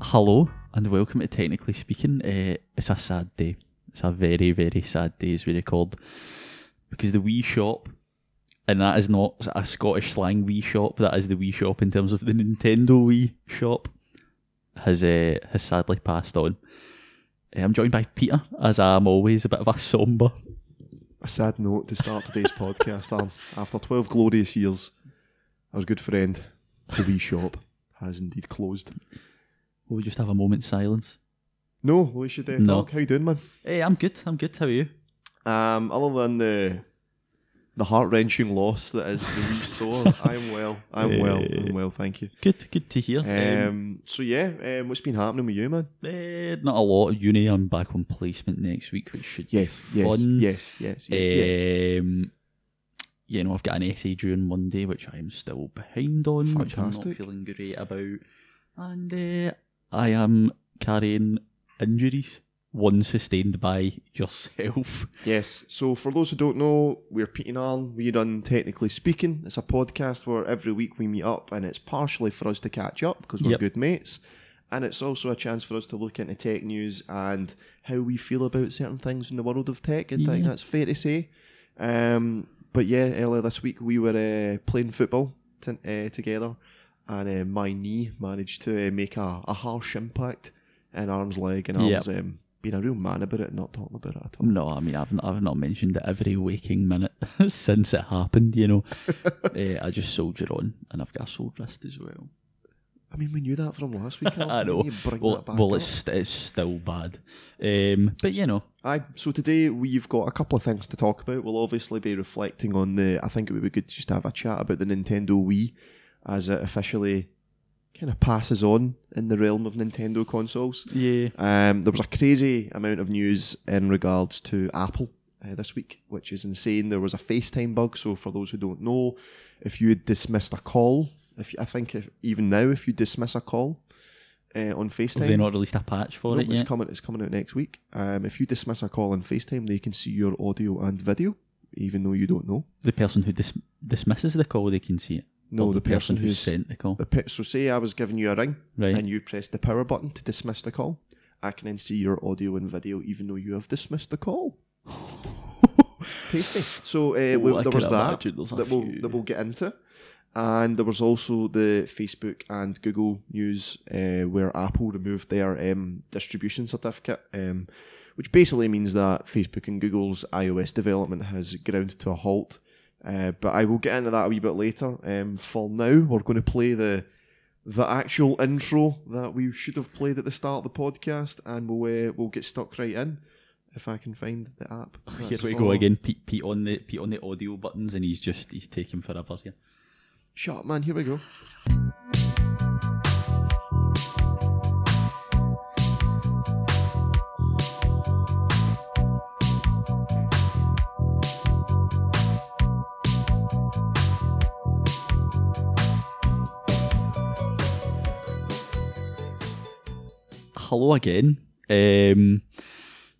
Hello and welcome to Technically Speaking. Uh, it's a sad day. It's a very, very sad day as we record because the Wii Shop, and that is not a Scottish slang wee Shop. That is the Wii Shop in terms of the Nintendo Wii Shop. Has uh, has sadly passed on. Uh, I'm joined by Peter, as I'm always a bit of a somber. A sad note to start today's podcast. Um, after 12 glorious years, our good friend, the Wii Shop, has indeed closed. Will we just have a moment's silence? No, we should uh, No. talk. How you doing, man? Hey, I'm good. I'm good. How are you? Um, other than the the heart wrenching loss that is the Wii store, I'm well. I'm well. I'm well, thank you. Good. Good to hear. Um, Um, so yeah, um, what's been happening with you, man? eh, not a lot of uni. I'm back on placement next week, which should Yes, be yes, fun. yes, yes, yes, yes. Um, you know, I've got an essay due on Monday, which I'm still behind on, which I'm not Fantastic. feeling great about. And uh, I am carrying injuries, one sustained by yourself. Yes. So for those who don't know, we're Pete and Alan. We run Technically Speaking. It's a podcast where every week we meet up, and it's partially for us to catch up because we're Yep. good mates, and it's also a chance for us to look into tech news and how we feel about certain things in the world of tech. I think that's fair to say. Um, but yeah, earlier this week we were uh, playing football t- uh, together, and uh, my knee managed to uh, make a, a harsh impact in arm's leg, and I Yep. was um, being a real man about it, and not talking about it at all. No, I mean, I've, I've not mentioned it every waking minute since it happened, you know. uh, I just soldier on, and I've got a sore wrist as well. I mean, we knew that from last week. Alan. I know. You bring Well, that back well up. it's, it's still bad. Um, but, you know, Aye. So today we've got a couple of things to talk about. We'll obviously be reflecting on the. I think it would be good just to have a chat about the Nintendo Wii as it officially kind of passes on in the realm of Nintendo consoles. yeah. Um, there was a crazy amount of news in regards to Apple uh, this week, which is insane. There was a FaceTime bug. So for those who don't know, if you had dismissed a call, if I think if, even now, if you dismiss a call uh, on FaceTime, Have they not released a patch for no, it it's yet? coming. It's coming out next week. Um, if you dismiss a call on FaceTime, they can see your audio and video, even though you don't know. the person who dis- dismisses the call, they can see it. No, Or the, person, who who's sent the call. the pe- so say I was giving you a ring Right. and you press the power button to dismiss the call. I can then see your audio and video, even though you have dismissed the call. Tasty. So uh, Oh, we, there was that that we'll that we'll get into, and there was also the Facebook and Google news uh, where Apple removed their um, distribution certificate, um, which basically means that Facebook and Google's iOS development has ground to a halt. Uh, but I will get into that a wee bit later. Um, for now, we're going to play the the actual intro that we should have played at the start of the podcast, and we'll uh, we'll get stuck right in if I can find the app. Here we for- go again. Pete, Pete on the Pete on the audio buttons, and he's just he's taking forever here. Shut up, man. Here we go. Hello again. Um,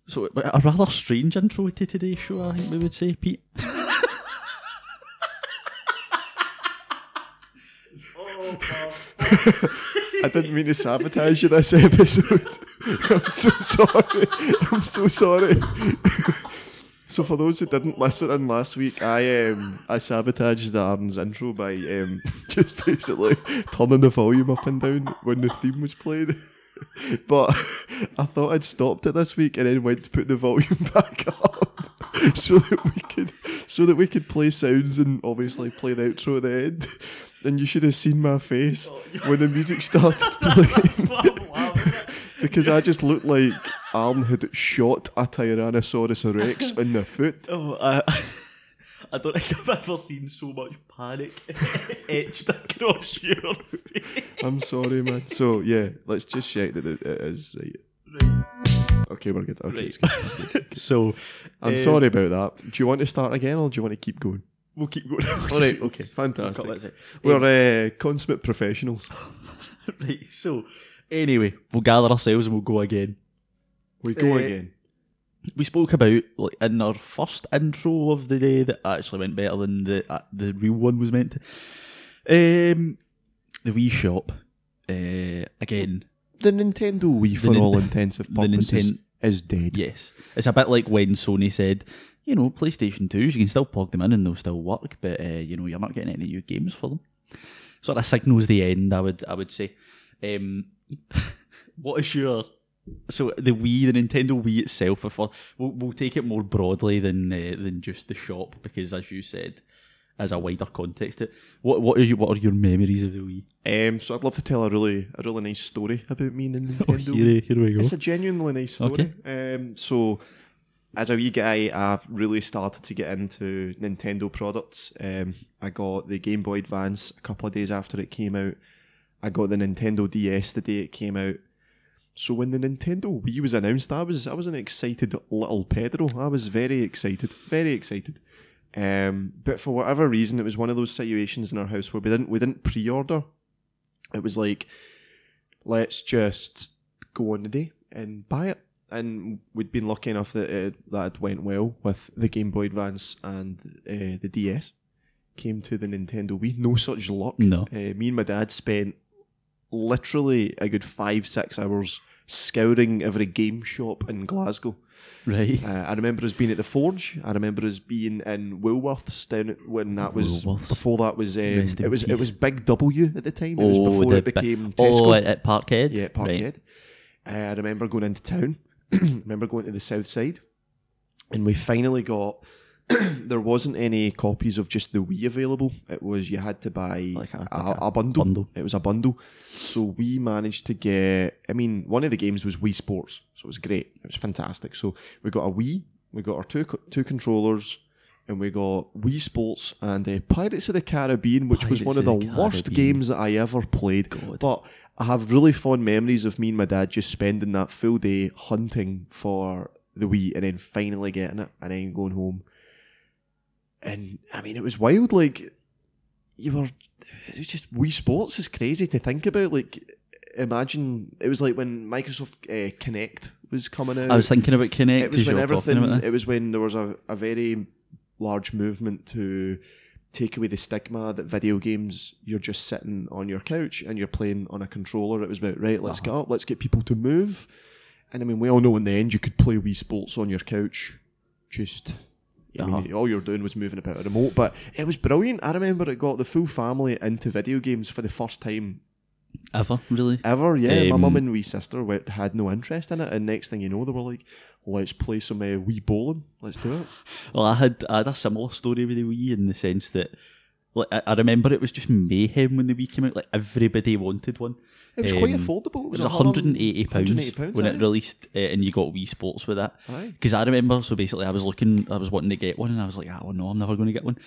so a rather strange intro to today's show, I think we would say, Pete. I didn't mean to sabotage you this episode. I'm so sorry. I'm so sorry. so for those who didn't listen in last week, I um I sabotaged the intro by um just basically turning the volume up and down when the theme was played. But I thought I'd stopped it this week and then went to put the volume back up so that we could so that we could play sounds and obviously play the outro at the end. And you should have seen my face when the music started playing. because I just looked like Alan had shot a Tyrannosaurus Rex in the foot. Oh, I, I don't think I've ever seen so much panic etched across your face. I'm sorry, man. So yeah, let's just check that it is right. Right. Okay, we're good. Okay, Right. it's good. So I'm um, sorry about that. Do you want to start again, or do you want to keep going? We'll keep going. All right. Okay. Fantastic. We're uh, consummate professionals. right. So anyway, we'll gather ourselves and we'll go again. We go Uh, again. We spoke about like in our first intro of the day that actually went better than the uh, the real one was meant to. Um, the Wii Shop. Uh, again, The Nintendo Wii, for Nin- all intensive purposes, Ninten- is dead. yes, it's a bit like when Sony said, you know, PlayStation Twos, you can still plug them in and they'll still work, but uh, you know, you're not getting any new games for them. Sort of signals the end. I would, I would say. Um, what is your so the Wii, the Nintendo Wii itself? If we'll, we'll, take it more broadly than uh, than just the shop, because as you said, as a wider context, it what what are you what are your memories of the Wii? Um, so I'd love to tell a really a really nice story about me and the Oh, Nintendo. Wii. here, here we go. It's a genuinely nice story. Um, so, as a wee guy, I really started to get into Nintendo products. Um, I got the Game Boy Advance a couple of days after it came out. I got the Nintendo DS the day it came out. So when the Nintendo Wii was announced, I was I was an excited little Pedro. I was very excited, very excited. Um, but for whatever reason, it was one of those situations in our house where we didn't we didn't pre-order. It was like, let's just go on the day and buy it. And we'd been lucky enough that it, that it went well with the Game Boy Advance and uh, the DS. Came to the Nintendo Wii, no such luck. No. Uh, me and my dad spent literally a good five six hours scouring every game shop in Glasgow. right. Uh, I remember us being at the Forge. I remember us being in Woolworths down at- when that was Woolworths. before that was um, it was it was Big W at the time. It was Oh, before it bi- became Oh, at, at Parkhead. yeah, Right. Parkhead. Uh, I remember going into town. remember going to the south side, and we finally got. there wasn't any copies of just the Wii available. It was you had to buy Like a- a, like a a bundle. bundle. It was a bundle. So we managed to get. I mean, one of the games was Wii Sports, so it was great. It was fantastic. So we got a Wii, we got our two two controllers, and we got Wii Sports and uh, Pirates of the Caribbean, which was one of of the, the worst games that I ever played. God. But I have really fond memories of me and my dad just spending that full day hunting for the Wii and then finally getting it and then going home. And I mean, it was wild. Like, you were, it was just Wii Sports is crazy to think about. Like, imagine it was like when Microsoft uh, Kinect was coming out. I was thinking about Kinect. it was when everything, it was when there was a, a very large movement to take away the stigma that video games you're just sitting on your couch and you're playing on a controller. It was about right, let's Uh-huh. get up, let's get people to move. And I mean, we all know in the end you could play Wii Sports on your couch, just. I mean, Uh-huh. all you're doing was moving about a remote, but it was brilliant. I remember it got the full family into video games for the first time Ever, really? ever. Yeah, my Um, mum and wee sister went, had no interest in it, and next thing you know, they were like, "Let's play some uh, Wii bowling. Let's do it." Well, I had I had a similar story with the Wii in the sense that, like, I, I remember it was just mayhem when the Wii came out. Like everybody wanted one. It was quite Um, affordable. It was 180 pounds 180 pounds, when aye. it released, uh, and you got Wii Sports with that. Because I remember, so basically, I was looking, I was wanting to get one, and I was like, oh no, I'm never going to get one,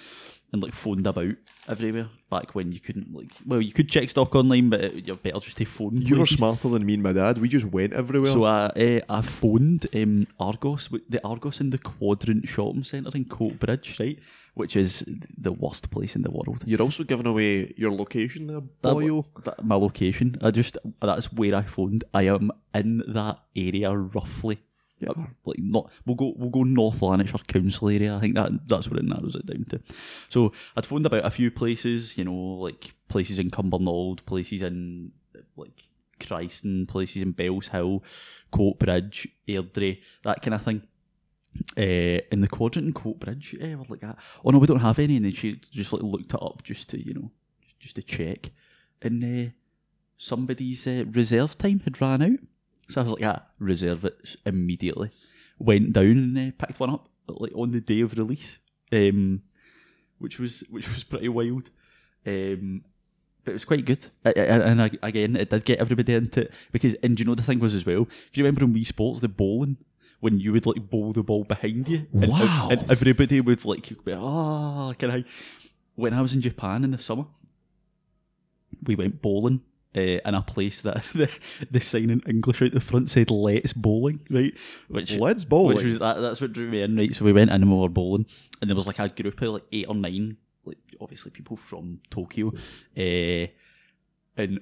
and like phoned about everywhere back when you couldn't like, well, you could check stock online, but it, you're better just to phone. You were places. smarter than me and my dad. We just went everywhere. So I uh, I phoned um, Argos, the Argos in the Quadrant Shopping Centre in Coatbridge, right, which is the worst place in the world. You're also giving away your location there, That boyo. w- that- my location. I just that's where I phoned. I am in that area roughly. Yeah. Like not, we'll go we'll go North Lanarkshire Council area. I think that that's what it narrows it down to. So I'd phoned about a few places, you know, like places in Cumbernauld, places in like Chryston, places in Bellshill, Coatbridge, Airdrie, that kind of thing. Uh, in the quadrant in Coatbridge, eh, we're like that. Oh no, we don't have any. And then she just like looked it up just to you know, just to check, and uh, somebody's uh, reserve time had ran out. So I was like, ah, reserve it immediately. Went down and uh, picked one up like on the day of release, um, which was which was pretty wild. Um, but it was quite good, I, I, and I, again, it did get everybody into it because. And you know the thing was as well? Do you remember in Wii Sports the bowling? When you would like bowl the ball behind you, and, Wow. and everybody would like, ah, can I? When I was in Japan in the summer, we went bowling uh, in a place that the, the sign in English out the front said "Let's bowling," right? Which Let's bowling. Which was that, that's what drew me in, right? So we went in and we were bowling, and there was like a group of like eight or nine, like obviously people from Tokyo, uh, and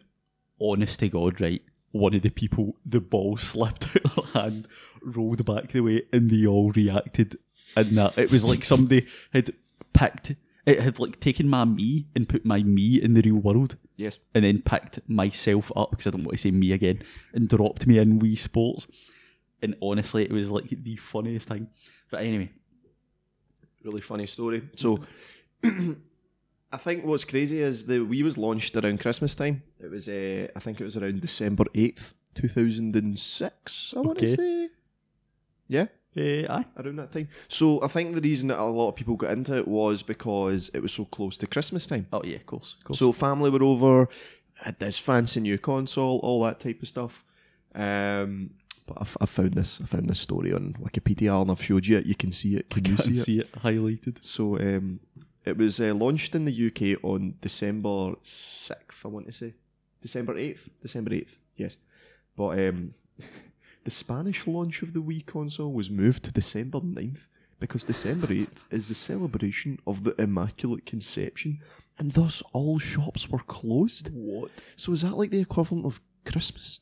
honest to God, right? One of the people, the ball slipped out of their hand, rolled back the way, and they all reacted. And that it was like somebody had picked, it had like taken my me and put my me in the real world, yes. and then picked myself up because I don't want to say me again, and dropped me in Wii Sports. And honestly, it was like the funniest thing. But anyway, really funny story. So, I think what's crazy is the Wii was launched around Christmas time. It was, uh, I think it was around December eighth, two thousand and six. I want to say, yeah, uh, aye, around that time. So I think the reason that a lot of people got into it was because it was so close to Christmas time. oh yeah, of course, of course. So family were over, had this fancy new console, all that type of stuff. Um, but I, f- I found this, I found this story on Wikipedia, and I've showed you it. You can see it. Can you Can't see it? see it highlighted. So um, it was uh, launched in the UK on December sixth. I want to say December eighth. December eighth. Yes, but um, the Spanish launch of the Wii console was moved to December 9th because December 8th is the celebration of the Immaculate Conception, and thus all shops were closed. What? So is that like the equivalent of Christmas?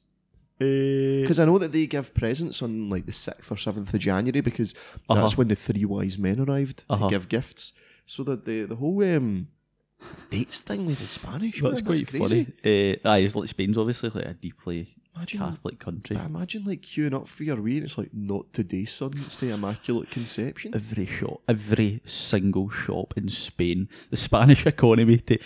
Uh, Because I know that they give presents on like the sixth or seventh of January because Uh-huh. that's when the three wise men arrived Uh-huh. to give gifts. So that the the whole um, dates thing with the Spanish that's man, quite crazy. funny. Uh, aye, it's like Spain's obviously like a deeply Imagine, Catholic country. I imagine like queuing up for your Wii and it's like not today, son. It's the Immaculate Conception. Every shop, every single shop in Spain, the Spanish economy ta-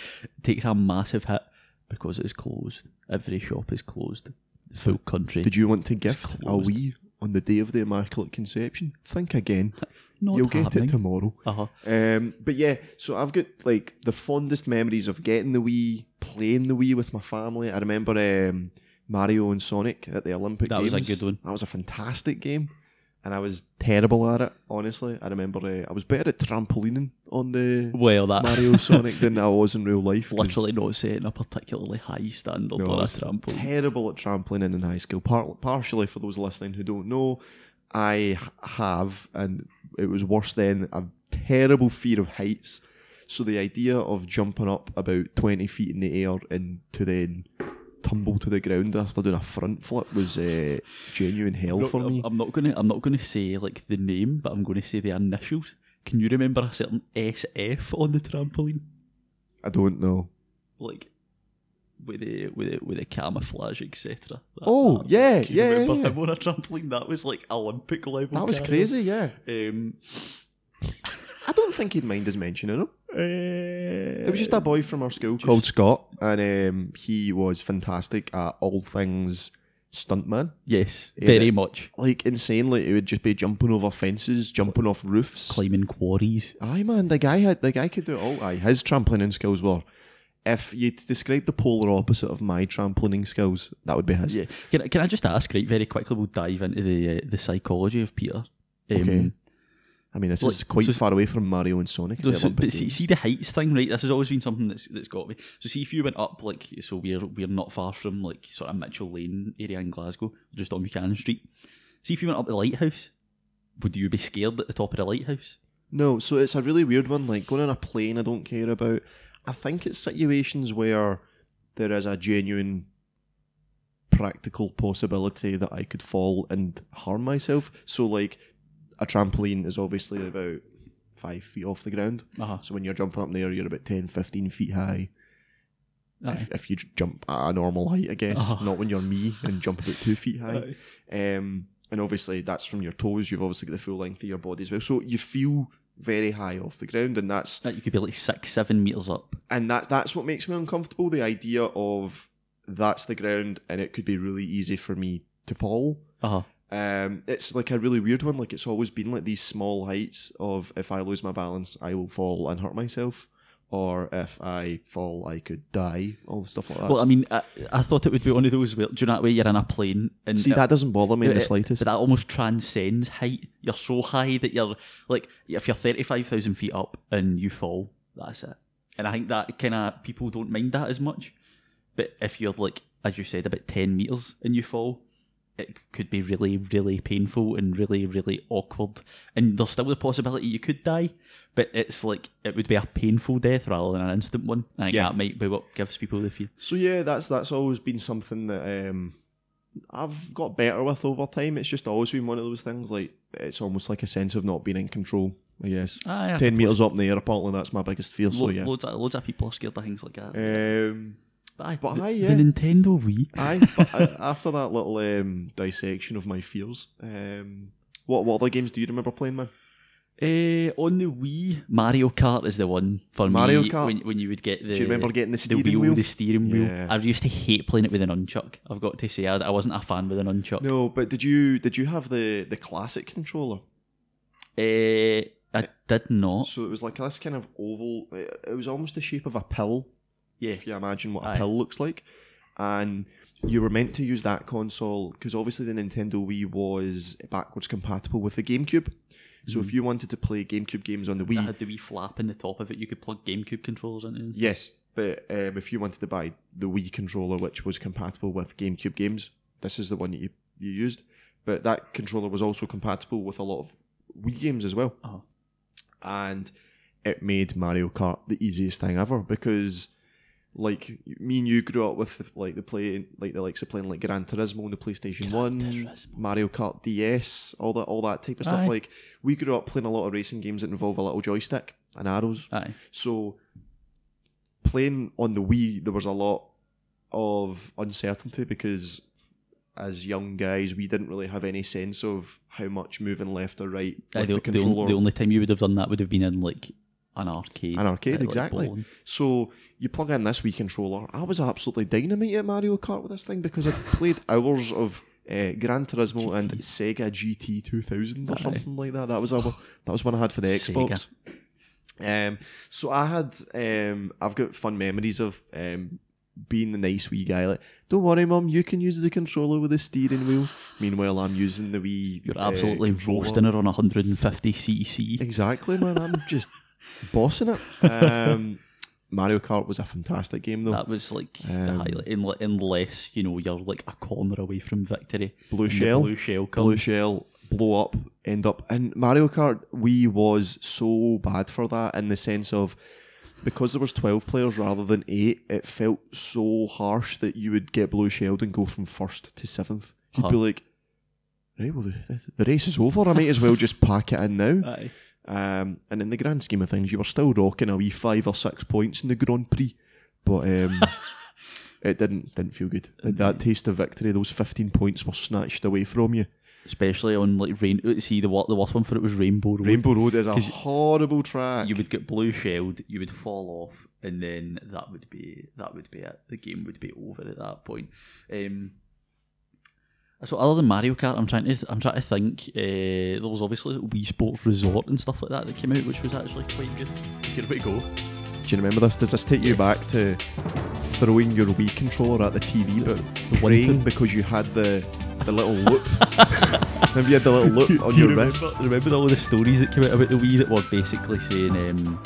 takes a massive hit because it is closed. Every shop is closed. The full country. Did you want to gift a. Wii on the day of the Immaculate Conception? Think again. Not You'll happening. get it tomorrow. Uh-huh. Um, but yeah, so I've got like the fondest memories of getting the Wii, playing the Wii with my family. I remember um, Mario and Sonic at the Olympic That Games. was a good one. That was a fantastic game, and I was terrible at it. Honestly, I remember uh, I was better at trampolining on the Well, that Mario Sonic than I was in real life. literally not setting a particularly high standard no, on I a trampoline. terrible at trampolining in high school. Par- partially for those listening who don't know, I have, and it was worse then, a terrible fear of heights. So the idea of jumping up about 20 feet in the air and to then tumble to the ground after doing a front flip was uh, genuine hell No, for I'm, me. I'm not gonna. I'm not gonna say like the name, but I'm gonna say the initials. Can you remember a certain SF on the trampoline? I don't know. Like with the with the, with the camouflage, etc. Oh, yeah, can you yeah, remember yeah. him on a trampoline? That was like Olympic level. That was camo. crazy, yeah. Um, I don't think he'd mind us mentioning him. It It was just a boy from our school called Scott, and um, he was fantastic at all things stuntman. yes, Yeah. very much Like insanely, he would just be jumping over fences, jumping off roofs. climbing quarries. Aye, man, the guy had the guy could do it all. Aye, his trampolining skills were. If you describe the polar opposite of my trampolining skills, that would be his. Yeah. Can, I- can I just ask, right, very quickly, we'll dive into the uh, the psychology of Peter. Um, Okay. I mean, this Like, is quite so- far away from Mario and Sonic. So, so- but see, see the heights thing, right? This has always been something that's that's got me. So see if you went up like so we're we're not far from like sort of Mitchell Lane area in Glasgow, just on Buchanan Street. See if you went up the lighthouse, would you be scared at the top of the lighthouse? No, so it's a really weird one. Like going on a plane, I don't care about. I think it's situations where there is a genuine practical possibility that I could fall and harm myself. So, like, a trampoline is obviously about five feet off the ground. Uh-huh. So, when you're jumping up there, you're about 10, 15 feet high. Aye. If, if you jump at a normal height, I guess, Uh-huh. not when you're me and jump about two feet high. Um, and obviously, that's from your toes. You've obviously got the full length of your body as well. So you feel very high off the ground, and that's That you could be like six, seven meters up. and that that's what makes me uncomfortable. The idea of that's the ground, and it could be really easy for me to fall. Uh huh. Um, it's like a really weird one. Like it's always been like these small heights of if I lose my balance, I will fall and hurt myself, or if I fall, I could die. All the stuff like that. Well, I mean, I, I thought it would be one of those where, do you know that way you're in a plane and see it- that doesn't bother me in the slightest. But that almost transcends height. You're so high that you're like, if you're 35,000 feet up and you fall, that's it. And I think that kind of people don't mind that as much. But if you're like as you said, about ten meters and you fall, it could be really, really painful and really, really awkward. And there's still the possibility you could die, but it's like it would be a painful death rather than an instant one. I think Yeah. that might be what gives people the fear. So yeah, that's that's always been something that um, I've got better with over time. It's just always been one of those things. Like it's almost like a sense of not being in control. I guess. Aye, I Ten meters up in the air, apparently that's my biggest fear. So yeah. loads, of, loads of people are scared of things like that. Um, aye, but the, aye, the. Nintendo Wii. aye, but uh, after that little um, dissection of my fears, um, what what other games do you remember playing, man? Uh, on the Wii, Mario Kart is the one for Mario me. Kart? When, when you would get the Do you remember getting the the steering wheel, wheel? the steering wheel. Yeah. I used to hate playing it with an unchuck. I've got to say, I, I wasn't a fan with an nunchuck. No, but did you did you have the the classic controller? Eh, I did not. So it was like this kind of oval. It was almost the shape of a pill. Yeah. if you imagine what a Aye. pill looks like. And you were meant to use that console because obviously the Nintendo Wii was backwards compatible with the GameCube. So if you wanted to play GameCube games on the It Wii, had the wee flap in the top of it. You could plug GameCube controllers into. it. yes, but um, if you wanted to buy the Wii controller, which was compatible with GameCube games, this is the one that you, you used. But that controller was also compatible with a lot of Wii games as well. Oh. and it made Mario Kart the easiest thing ever because like me and you grew up with like the play like the likes of playing like Gran Turismo on the PlayStation One, Turismo. Mario Kart DS, all that all that type of stuff. Aye. Like we grew up playing a lot of racing games that involve a little joystick and arrows. Aye. So playing on the Wii, there was a lot of uncertainty because as young guys, we didn't really have any sense of how much moving left or right Aye, with the, the the, the only time you would have done that would have been in like an arcade. An arcade, exactly. So you plug in this Wii controller. I was absolutely dynamite at Mario Kart with this thing because I played hours of uh, Gran Turismo and Sega GT 2000 or Aye. something like that. That was a, that was one I had for the Xbox. Um, so I had um, I've got fun memories of um, being the nice wee guy. Like, don't worry, mum, you can use the controller with the steering wheel. Meanwhile, I'm using the wee. You're uh, absolutely controller. roasting it on 150 cc. Exactly, man. I'm just bossing it. Um, Mario Kart was a fantastic game, though. That was like the Um, highlight. In, unless you know you're like a corner away from victory. Blue shell. Blue shell comes. Blue shell, blow up, end up. And Mario Kart Wii was so bad for that in the sense of because there was twelve players rather than eight, it felt so harsh that you would get blue shelled and go from first to seventh. You'd be like, right, well the, the race is over. I might as well just pack it in now. Aye. Um, and in the grand scheme of things, you were still rocking a wee five or six points in the Grand Prix, but um, it didn't didn't feel good. That- taste of victory, those fifteen points were snatched away from you. Especially on like rain. See the what the worst one for it was Rainbow Road. Rainbow Road is a horrible track. you would get blue shelled, you would fall off, and then that would be that would be it. The game would be over at that point. Um, so other than Mario Kart, I'm trying to I'm trying to think. Uh, there was obviously Wii Sports Resort and stuff like that that came out, which was actually quite good. Give it a go. Do you remember this? Does this take you back to throwing your Wii controller at the TV, but praying because you had the the little loop? Remember you had the little loop on you your remember, wrist? Remember all the stories that came out about the Wii that were basically saying um,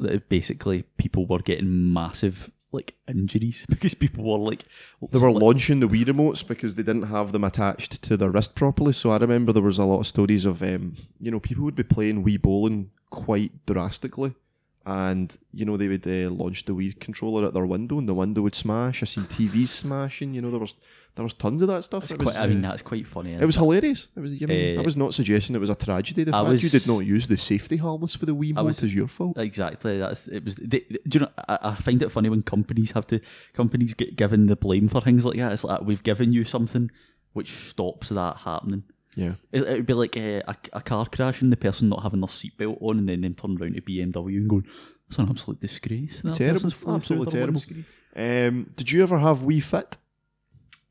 that basically people were getting massive like injuries because people were like They were launching the Wii remotes because they didn't have them attached to their wrist properly. So I remember there was a lot of stories of, um, you know, people would be playing Wii bowling quite drastically. And, you know, they would uh, launch the Wii controller at their window and the window would smash. I seen TVs smashing, you know, there was there was tons of that stuff. That's It quite, was, I mean, uh, that's quite funny. it was hilarious. It was, I, mean, Uh, I was not suggesting it was a tragedy. The I fact you did not use the safety harness for the Wii I mode was- is your fault. Exactly. That's it. Was they, do you know? I, I find it funny when companies have to companies get given the blame for things like that. It's like we've given you something which stops that happening. Yeah. It, it would be like a, a, a car crash and the person not having their seatbelt on, and then them turn around to BMW and going, "It's an absolute disgrace." That Terrible. Absolutely terrible. Um, did you ever have Wii Fit?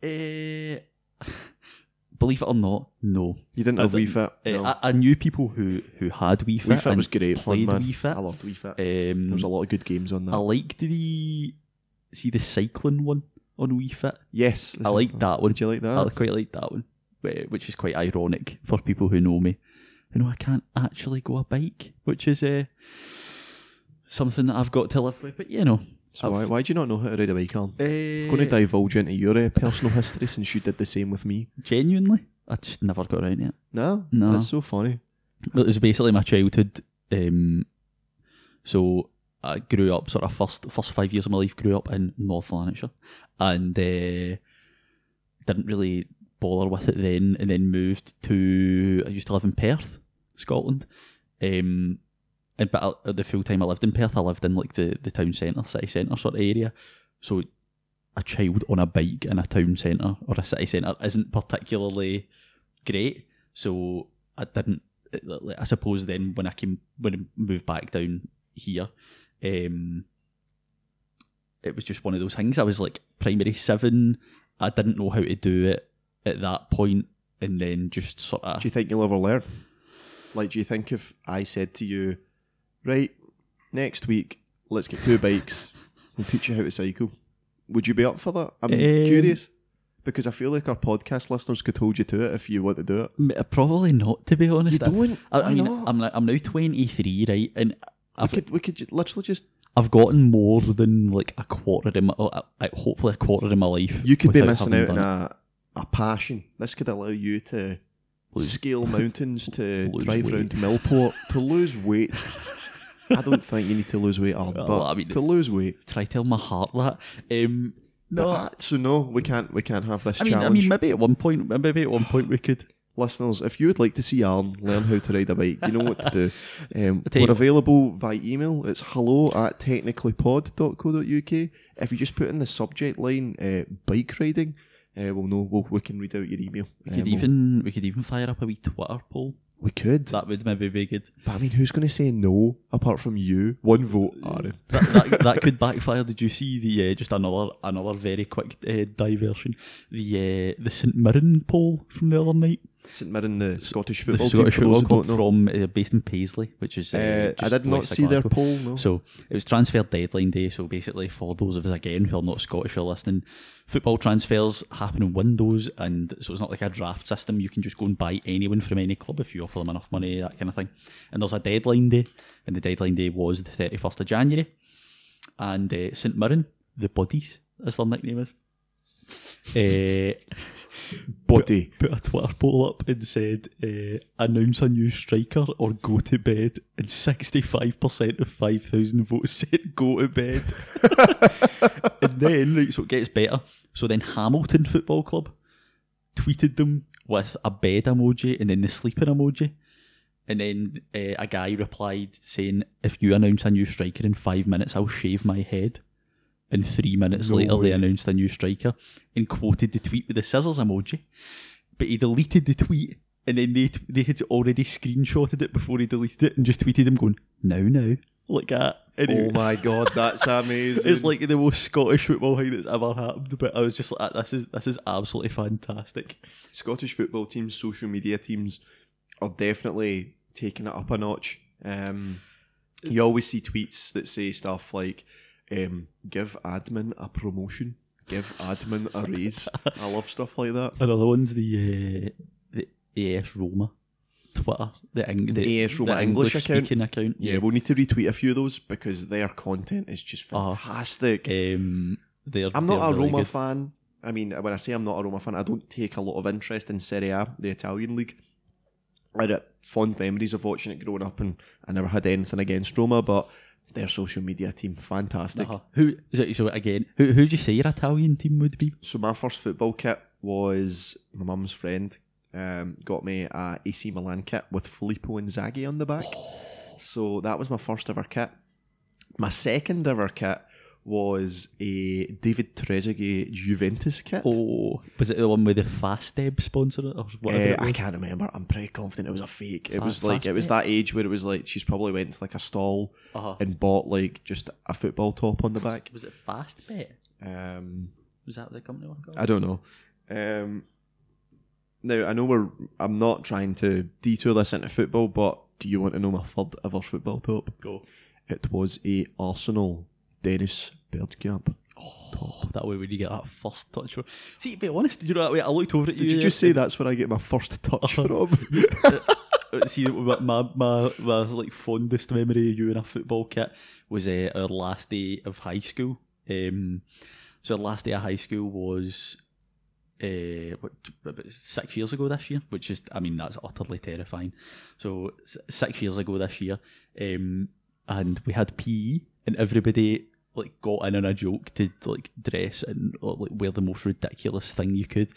Eh, believe it or not, no. You didn't have Wii. Fit? Eh, No. I, I knew people who, who had Wii Fit. Wii Fit was great fun, played man. Wii Fit. I loved Wii Fit. Um, there was a lot of good games on that. I liked the see the cycling one on Wii Fit. yes, I liked that one. Did you like that? I quite like that one, which is quite ironic for people who know me. You know, I can't actually go a bike, which is uh, something that I've got to live with. But you know, So why, why do you not know how to ride a bike, Alan? Uh, going to divulge into your uh, personal history since you did the same with me. genuinely, I just never got around to it. No, No. that's so funny. It was basically my childhood. Um, so I grew up sort of first first five years of my life grew up in North Lanarkshire, and uh, didn't really bother with it then, and then moved to. I used to live in Perth, Scotland. Um, but I, the full time I lived in Perth, I lived in like the, the town centre, city centre sort of area. So a child on a bike in a town centre or a city centre isn't particularly great. So I didn't. I suppose then when I came when I moved back down here, um, it was just one of those things. I was like primary seven. I didn't know how to do it at that point, and then just sort of Do you think you'll ever learn? Like, do you think if I said to you, right, next week, let's get two bikes, we'll teach you how to cycle, would you be up for that? I'm Um, curious. Because I feel like our podcast listeners could hold you to it if you want to do it. M- Probably not, to be honest. You don't? I, I mean, not? I'm I'm now 23, right, and We I've could, we could literally just. I've gotten more than like a quarter of my, uh, uh, hopefully a quarter of my life. You could be missing out on a, a passion. This could allow you to Lose- scale mountains, to drive weight. around Millport, to lose weight. I don't think you need to lose weight, Alan, Well, but I mean- to lose weight. Try tell my heart that. Um, no, so no, we can't. We can't have this I mean, challenge. I mean, maybe at one point, maybe at one point we could. Listeners, if you would like to see Alan learn how to ride a bike, you know what to do. Um, we're available by email. It's hello at technicallypod.co.uk. If you just put in the subject line uh, bike riding, uh, we'll know we'll, we can read out your email. We Um, could we'll- we could even fire up a wee Twitter poll. We could. That would maybe be good. but I mean, who's going to say no apart from you? One vote, Aaron. That, that, that could backfire. Did you see the uh, just another another very quick uh, diversion? The uh, the St Mirren poll from the other night. St Mirren, the Scottish The football Scottish team. Football club from uh, based in Paisley, which is uh, Uh, I did not see their poll. No. So it was transfer deadline day. So basically, for those of us again who are not Scottish or listening, football transfers happen in windows, and so it's not like a draft system. You can just go and buy anyone from any club if you offer them enough money, that kind of thing. And there's a deadline day, and the deadline day was the thirty first of January. And uh, St Mirren, the Buddies, as their nickname is, uh, Body. put a Twitter poll up and said, uh, announce a new striker or go to bed. And 65% of 5,000 votes said go to bed. and then, right, so it gets better. So then Hamilton Football Club tweeted them with a bed emoji and then the sleeping emoji. And then uh, a guy replied saying, if you announce a new striker in five minutes, I'll shave my head. And three minutes No later, way. they announced a new striker and quoted the tweet with the scissors emoji. But he deleted the tweet, and then they they had already screenshotted it before he deleted it, and just tweeted him going now now like that. And Oh my god, that's amazing. it's like the most Scottish football thing that's ever happened. But I was just like, this is this is absolutely fantastic. Scottish football teams, social media teams are definitely taking it up a notch. Um, you always see tweets that say stuff like, um, "Give admin a promotion, give admin a raise." I love stuff like that. Another one's the uh, the AS Roma Twitter, the, Eng- The AS Roma English account? speaking account. Yeah, we'll need to retweet a few of those because their content is just Oh. fantastic. Um, they're, I'm not they're a really Roma good. fan. I mean, when I say I'm not a Roma fan, I don't take a lot of interest in Serie A, the Italian league. I had fond memories of watching it growing up, and I never had anything against Roma, but their social media team, fantastic. Uh-huh. Who is it? So again, who who do you say your Italian team would be? So my first football kit was my mum's friend um, got me a AC Milan kit with Filippo and Inzaghi on the back. So that was my first ever kit. My second ever kit was a David Trezeguet Juventus kit. Oh, was it the one with the Fastweb sponsor or whatever? Uh, it I can't remember. I'm pretty confident it was a fake. It Fa- was like it was that age where it was like she's probably went to like a stall Uh-huh. and bought like just a football top on the back. Was it Fastweb? Um, Was that the company one called? I don't know. Um, now I know we're. I'm not trying to detour this into football, but do you want to know my third ever football top? Go. It was a Arsenal Dennis Bergkamp. Oh, that way when you get that first touch. See, to be honest, you know that way I looked over at you. Did you. just say that's where I get my first touch Uh-huh. from? See, my, my, my, my like fondest memory of you in a football kit was uh, our last day of high school Um, so the last day of high school was uh, what, about six years ago this year, which is, I mean, that's utterly terrifying. So s- six years ago this year, um, and we had PE, and everybody like got in on a joke to like dress and or, like wear the most ridiculous thing you could.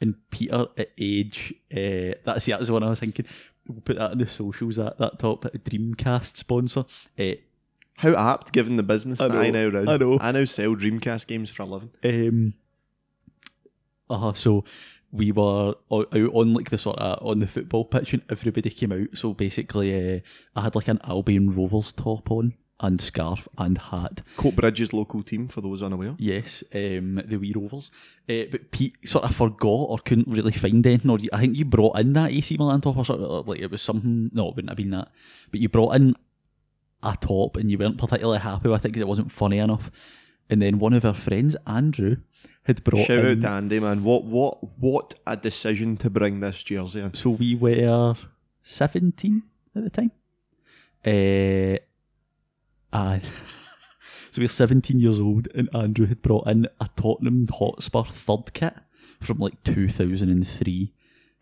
And Peter at age, uh, that's the that's the one I was thinking. We'll put that in the socials. That that top Dreamcast sponsor. Uh, How apt, given the business I that I now know, run. I know. I now sell Dreamcast games for a living. Um, uh, so we were out on like the sort of on the football pitch and everybody came out. So basically, uh, I had like an Albion Rovers top on and scarf and hat. Coatbridge's local team, for those unaware. Yes, um, the Wee Rovers. Uh, but Pete sort of forgot or couldn't really find anything. Or I think you brought in that AC Milan top or something. Like it was something. No, it wouldn't have been that. But you brought in a top and you weren't particularly happy with it because it wasn't funny enough. And then one of our friends, Andrew, had brought Shout in. out to Andy, man. What what what a decision to bring this jersey in. So we were 17 at the time. Uh, and so we were 17 years old, and Andrew had brought in a Tottenham Hotspur third kit from like 2003.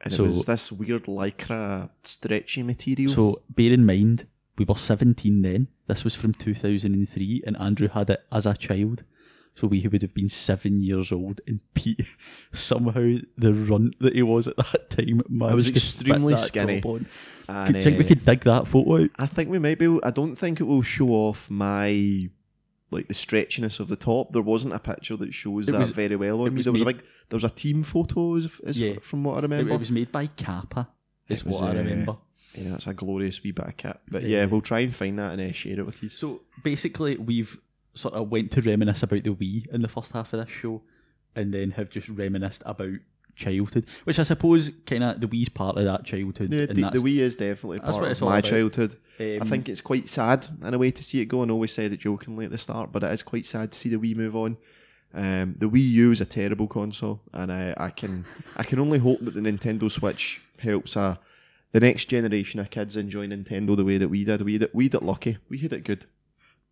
And So- it was this weird lycra stretchy material. So bear in mind, we were 17 then. This was from 2003, and Andrew had it as a child. So we would have been seven years old, and Pete somehow the runt that he was at that time. I was managed to fit extremely skinny. And, Could, think we uh, could dig that photo out? I think we might be. I don't think it will show off my like the stretchiness of the top. There wasn't a picture that shows It that was- very well on me. There was a big. There was a team photo, is, is Yeah. from what I remember. it was made by Kappa, is It was, what I uh, remember. yeah, it's a glorious wee bit of kit. But Yeah. yeah, we'll try and find that and uh, share it with you. So basically, we've sort of went to reminisce about the Wii in the first half of this show, and then have just reminisced about childhood, which I suppose kind of the Wii's part of that childhood. Yeah, and the, the Wii is definitely part what of my about. childhood. I um, think it's quite sad in a way to see it go. I always said it jokingly at the start, but it is quite sad to see the Wii move on. Um, the Wii U is a terrible console, and I, I can I can only hope that the Nintendo Switch helps uh, the next generation of kids enjoy Nintendo the way that we did. We did we did lucky. We had it good.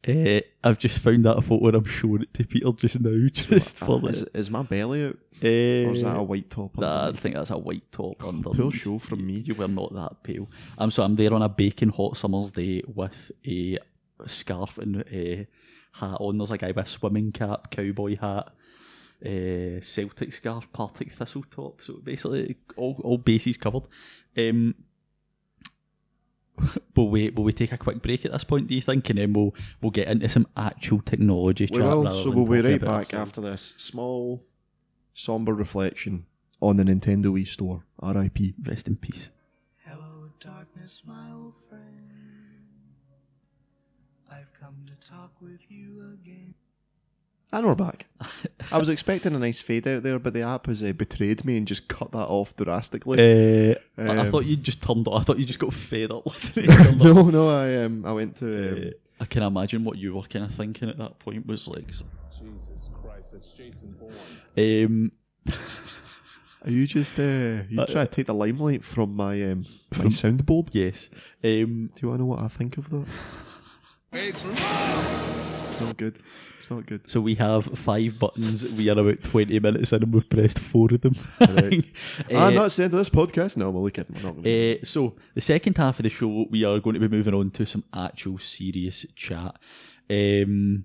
Uh, I've just found that photo and I'm showing it to Peter just now, just for the. is, is my belly out, Uh, or is that a white top? Nah, I think that's a white top under. Poor show from me. You were not that pale. I'm so I'm there on a baking hot summer's day with a scarf and a hat on. There's a guy with a swimming cap, cowboy hat, uh, Celtic scarf, Partick thistle top. So basically, all all bases covered. Um, will we will we take a quick break at this point? Do you think, and then we'll we'll get into some actual technology We chat. will, so we'll be right back after this small, somber reflection on the Nintendo Wii Store. R.I.P. Rest in peace. Hello, darkness, my old friend. I've come to talk with you again. And we're back. I was expecting a nice fade out there, but the app has uh, betrayed me and just cut that off drastically. Uh, I, I Um, thought you just turned. Off. I thought you just got fed up listening. to no, no, I um, I went to. Um, Uh, I can imagine what you were kind of thinking at that point was like, Jesus Christ, it's Jason Bourne. um, are you just uh, you Uh, trying to take the limelight from my um, my soundboard? yes, um, Do you want to know what I think of that? It's It's not good. It's not good. so we have five buttons. We are about twenty minutes in, and we've pressed four of them. Right. Uh, I'm not saying to this podcast. No, I'm only kidding. We're not going to. Uh, so the second half of the show, we are going to be moving on to some actual serious chat. Um,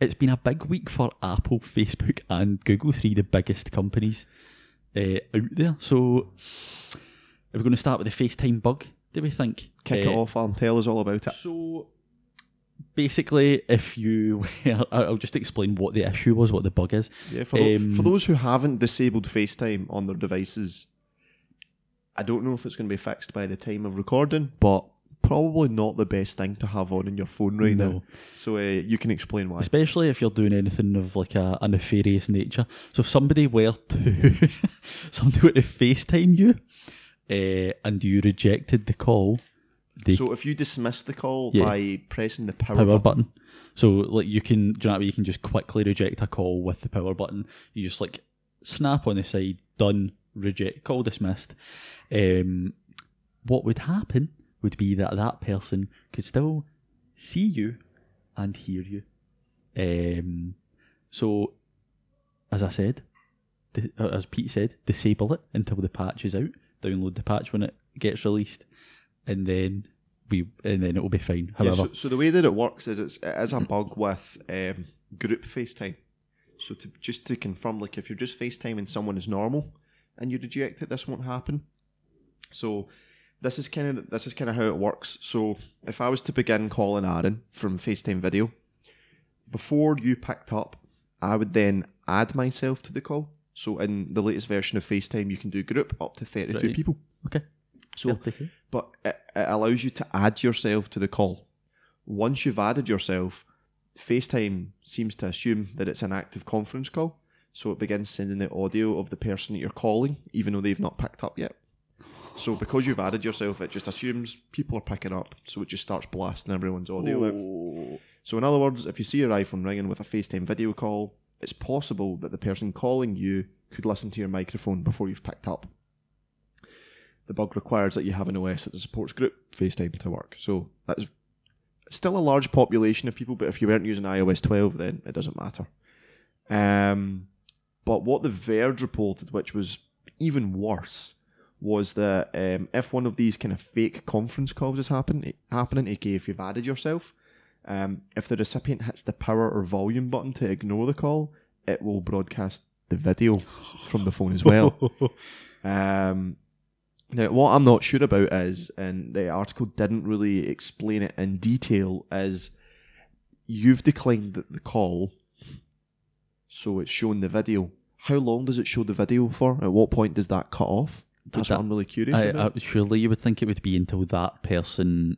it's been a big week for Apple, Facebook, and Google, three of the biggest companies uh, out there. So are we going to start with the FaceTime bug? Do we think? Kick Uh, it off, Arm. Tell us all about it. So basically, if you, I'll just explain what the issue was, what the bug is. Yeah, for, tho- Um, for those who haven't disabled FaceTime on their devices, I don't know if it's going to be fixed by the time of recording, but probably not the best thing to have on in your phone right No. now. So uh, you can explain why. especially if you're doing anything of like a, a nefarious nature. So if somebody were to somebody were to FaceTime you, uh, and you rejected the call, they So if you dismiss the call Yeah. by pressing the power, power button, button. So like you can, do you know? You can just quickly reject a call with the power button. You just like snap on the side, done, reject, call dismissed. Um, what would happen would be that that person could still see you and hear you. Um, so, as I said, di- uh, as Pete said, disable it until the patch is out. Download the patch when it gets released, and then we and then it will be fine. Yeah, However, so, so the way that it works is it's, it is a bug with um, group FaceTime. So to just to confirm, like if you're just FaceTiming someone as normal and you reject it, this won't happen. So this is kind of this is kind of how it works. So if I was to begin calling Aaron from FaceTime video, before you picked up, I would then add myself to the call. So in the latest version of FaceTime, you can do group up to thirty-two Right. people. okay. So I'll take it. But it, it allows you to add yourself to the call. Once you've added yourself, FaceTime seems to assume that it's an active conference call, so it begins sending the audio of the person that you're calling, even though they've not picked up yet. So because you've added yourself, it just assumes people are picking up, so it just starts blasting everyone's audio out. So in other words, if you see your iPhone ringing with a FaceTime video call, it's possible that the person calling you could listen to your microphone before you've picked up. The bug requires that you have an OS that supports group FaceTime to work. So that's still a large population of people, but if you weren't using iOS 12, then it doesn't matter. Um, but what the Verge reported, which was even worse, was that um, if one of these kind of fake conference calls is happen, happening, aka if you've added yourself, um, if the recipient hits the power or volume button to ignore the call, it will broadcast the video from the phone as well. Um, now, what I'm not sure about is, and the article didn't really explain it in detail, is you've declined the, the call, so it's showing the video. How long does it show the video for? At what point does that cut off? That's that- what I'm really curious I, about. I, surely you would think it would be until that person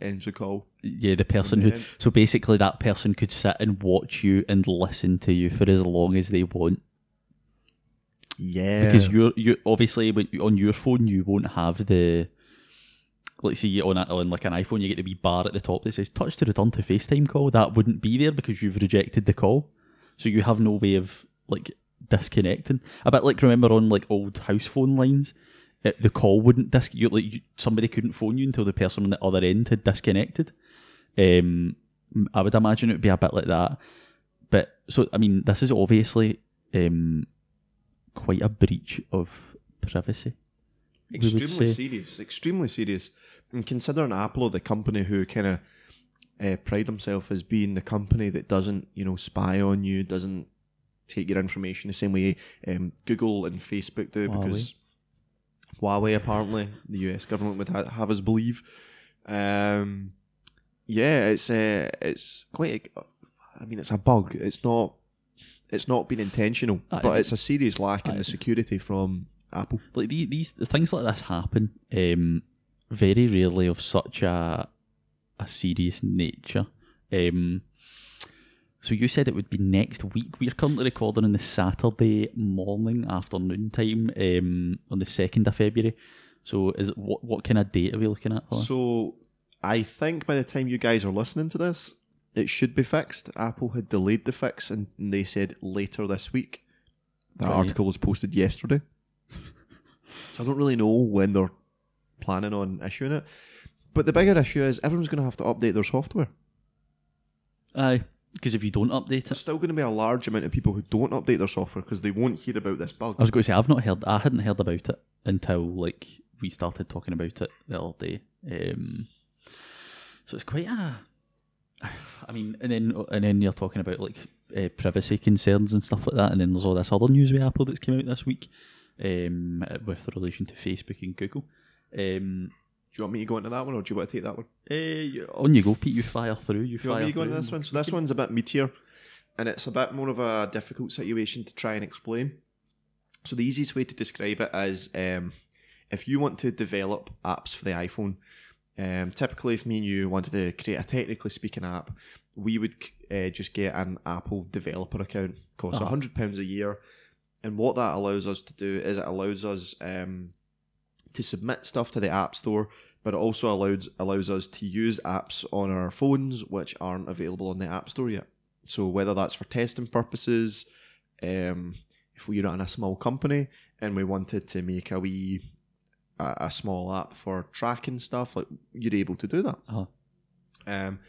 Ends the call. yeah, the person who. end. So basically, that person could sit and watch you and listen to you for as long as they want. Yeah. Because you're you obviously on your phone you won't have the. Let's see on a, on like an iPhone, you get the wee bar at the top that says "touch to return to FaceTime call." That wouldn't be there because you've rejected the call, so you have no way of like disconnecting. A bit like remember on like old house phone lines, it, the call wouldn't dis. You, like you, somebody couldn't phone you until the person on the other end had disconnected. Um, I would imagine it would be a bit like that. But so I mean, this is obviously um, quite a breach of privacy. extremely serious, extremely serious. And considering Apple, the company who kind of uh, pride themselves as being the company that doesn't, you know, spy on you, doesn't take your information the same way um, Google and Facebook do, Huawei. because Huawei apparently the US government would ha- have us believe. Um, yeah, it's uh, it's quite. A, I mean, it's a bug. It's not. It's not been intentional, but- it's a serious lack in the security from Apple. like these, these things like this happen um, very rarely of such a a serious nature. Um, so you said it would be next week. We're currently recording on the Saturday morning, afternoon time, um, on the second of February. So is it what what kind of date are we looking at? For? So I think by the time you guys are listening to this, it should be fixed. Apple had delayed the fix and they said later this week. That article was posted yesterday. So I don't really know when they're planning on issuing it. But the bigger issue is everyone's going to have to update their software. Aye, because if you don't update it. There's still going to be a large amount of people who don't update their software because they won't hear about this bug. I was going to say I've not heard. I hadn't heard about it until like we started talking about it the other day. Um, so it's quite a. I mean, and then and then you're talking about like uh, privacy concerns and stuff like that, and then there's all this other news with Apple that's came out this week, um, with relation to Facebook and Google. Um, Do you want me to go into that one or do you want to take that one? uh, on you go, Pete. You fire through. You Do you want me to go into this one? So this one's a bit meatier, and it's a bit more of a difficult situation to try and explain. So the easiest way to describe it is um, if you want to develop apps for the iPhone. Um, typically, if me and you wanted to create a technically speaking app, we would uh, just get an Apple developer account. Costs Uh-huh. hundred pounds a year, and what that allows us to do is it allows us um, to submit stuff to the App Store, but it also allows allows us to use apps on our phones which aren't available on the App Store yet. So whether that's for testing purposes, um, if we run a small company and we wanted to make a wee a, a small app for tracking stuff, like you're able to do that. Uh-huh. Um,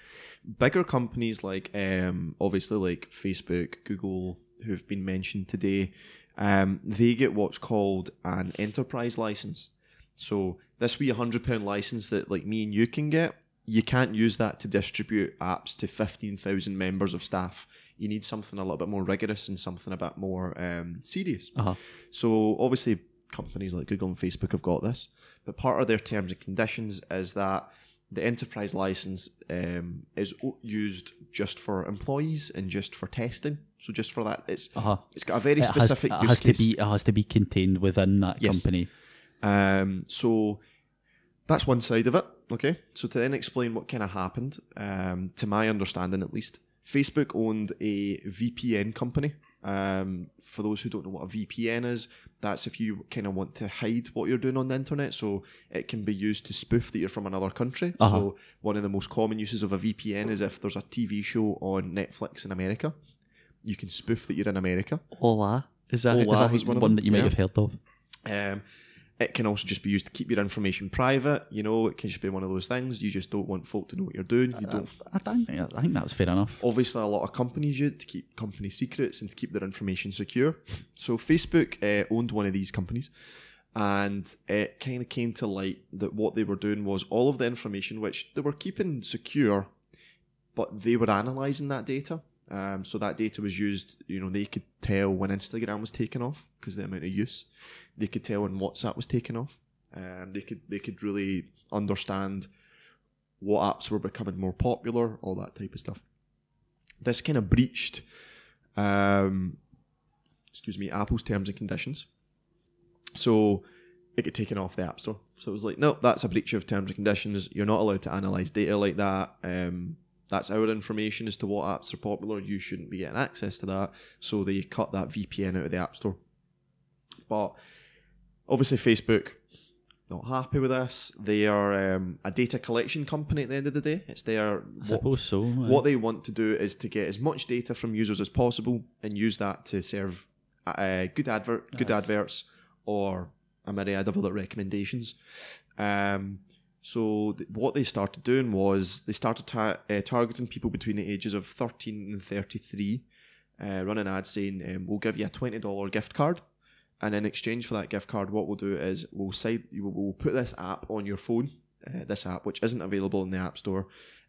bigger companies like um, obviously like Facebook, Google, who've been mentioned today, um, they get what's called an enterprise license. So this wee hundred pound license that like me and you can get, you can't use that to distribute apps to fifteen thousand members of staff. You need something a little bit more rigorous and something a bit more um, serious. Uh-huh. So obviously, companies like Google and Facebook have got this, but part of their terms and conditions is that the enterprise license um, is o- used just for employees and just for testing. So just for that, it's Uh-huh. it's got a very It has, specific it use has to be it has to be contained within that Yes. company. Um, so that's one side of it. Okay. So to then explain what kind of happened, um, to my understanding at least, Facebook owned a VPN company. Um, for those who don't know what a VPN is, that's if you kind of want to hide what you're doing on the internet. So it can be used to spoof that you're from another country. Uh-huh. So one of the most common uses of a VPN is if there's a TV show on Netflix in America, you can spoof that you're in America. Hola. Is that, is Hola that was one, one that you might have heard of? Um, it can also just be used to keep your information private. You know, it can just be one of those things. You just don't want folk to know what you're doing. You don't. I, think, I think that's fair enough. Obviously, a lot of companies use it to keep company secrets and to keep their information secure. So Facebook uh, owned one of these companies, and it kind of came to light that what they were doing was all of the information which they were keeping secure, but they were analysing that data. Um, so that data was used. You know, they could tell when Instagram was taken off because the amount of use. They could tell when WhatsApp was taken off. Um, they could they could really understand what apps were becoming more popular, all that type of stuff. This kind of breached, um, excuse me, Apple's terms and conditions. So it got taken off the App Store. So it was like, no, that's a breach of terms and conditions. You're not allowed to analyze data like that. Um, that's our information as to what apps are popular. You shouldn't be getting access to that. So they cut that VPN out of the App Store. But obviously, Facebook not happy with this. They are um, a data collection company at the end of the day. It's their I what, so. aye. what they want to do is to get as much data from users as possible and use that to serve uh, good advert, good Yes. adverts, or a myriad of other recommendations. Um, so th- what they started doing was they started ta- uh, targeting people between the ages of 13 and 33, uh, running ads saying, um, "We'll give you a twenty dollar gift card." And in exchange for that gift card, what we'll do is we'll side, we'll put this app on your phone, uh, this app which isn't available in the App Store,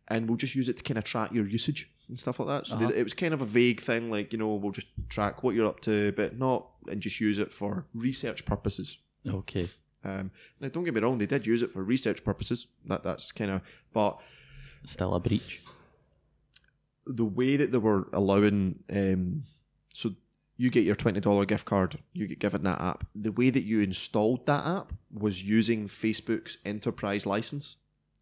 and we'll just use it to kind of track your usage and stuff like that. So Uh-huh. they, it was kind of a vague thing, like you know, we'll just track what you're up to, but not and just use it for research purposes. Okay. Um, now, don't get me wrong, they did use it for research purposes. That that's kind of, but Still a breach. the way that they were allowing, um, so you get your twenty dollar gift card, you get given that app. The way that you installed that app was using Facebook's enterprise license.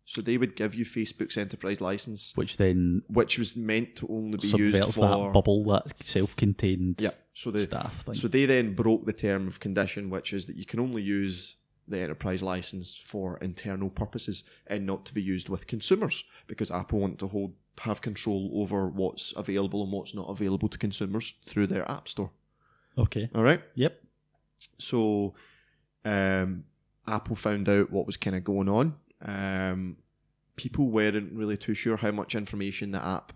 So they would give you Facebook's enterprise license, Which then which was meant to only be used for that bubble, that self contained Yeah. So the staff thing. so they then broke the term of condition, which is that you can only use the enterprise license for internal purposes and not to be used with consumers because Apple want to hold have control over what's available and what's not available to consumers through their app store. okay. All right. Yep. So um, Apple found out what was kind of going on. Um, people weren't really too sure how much information the app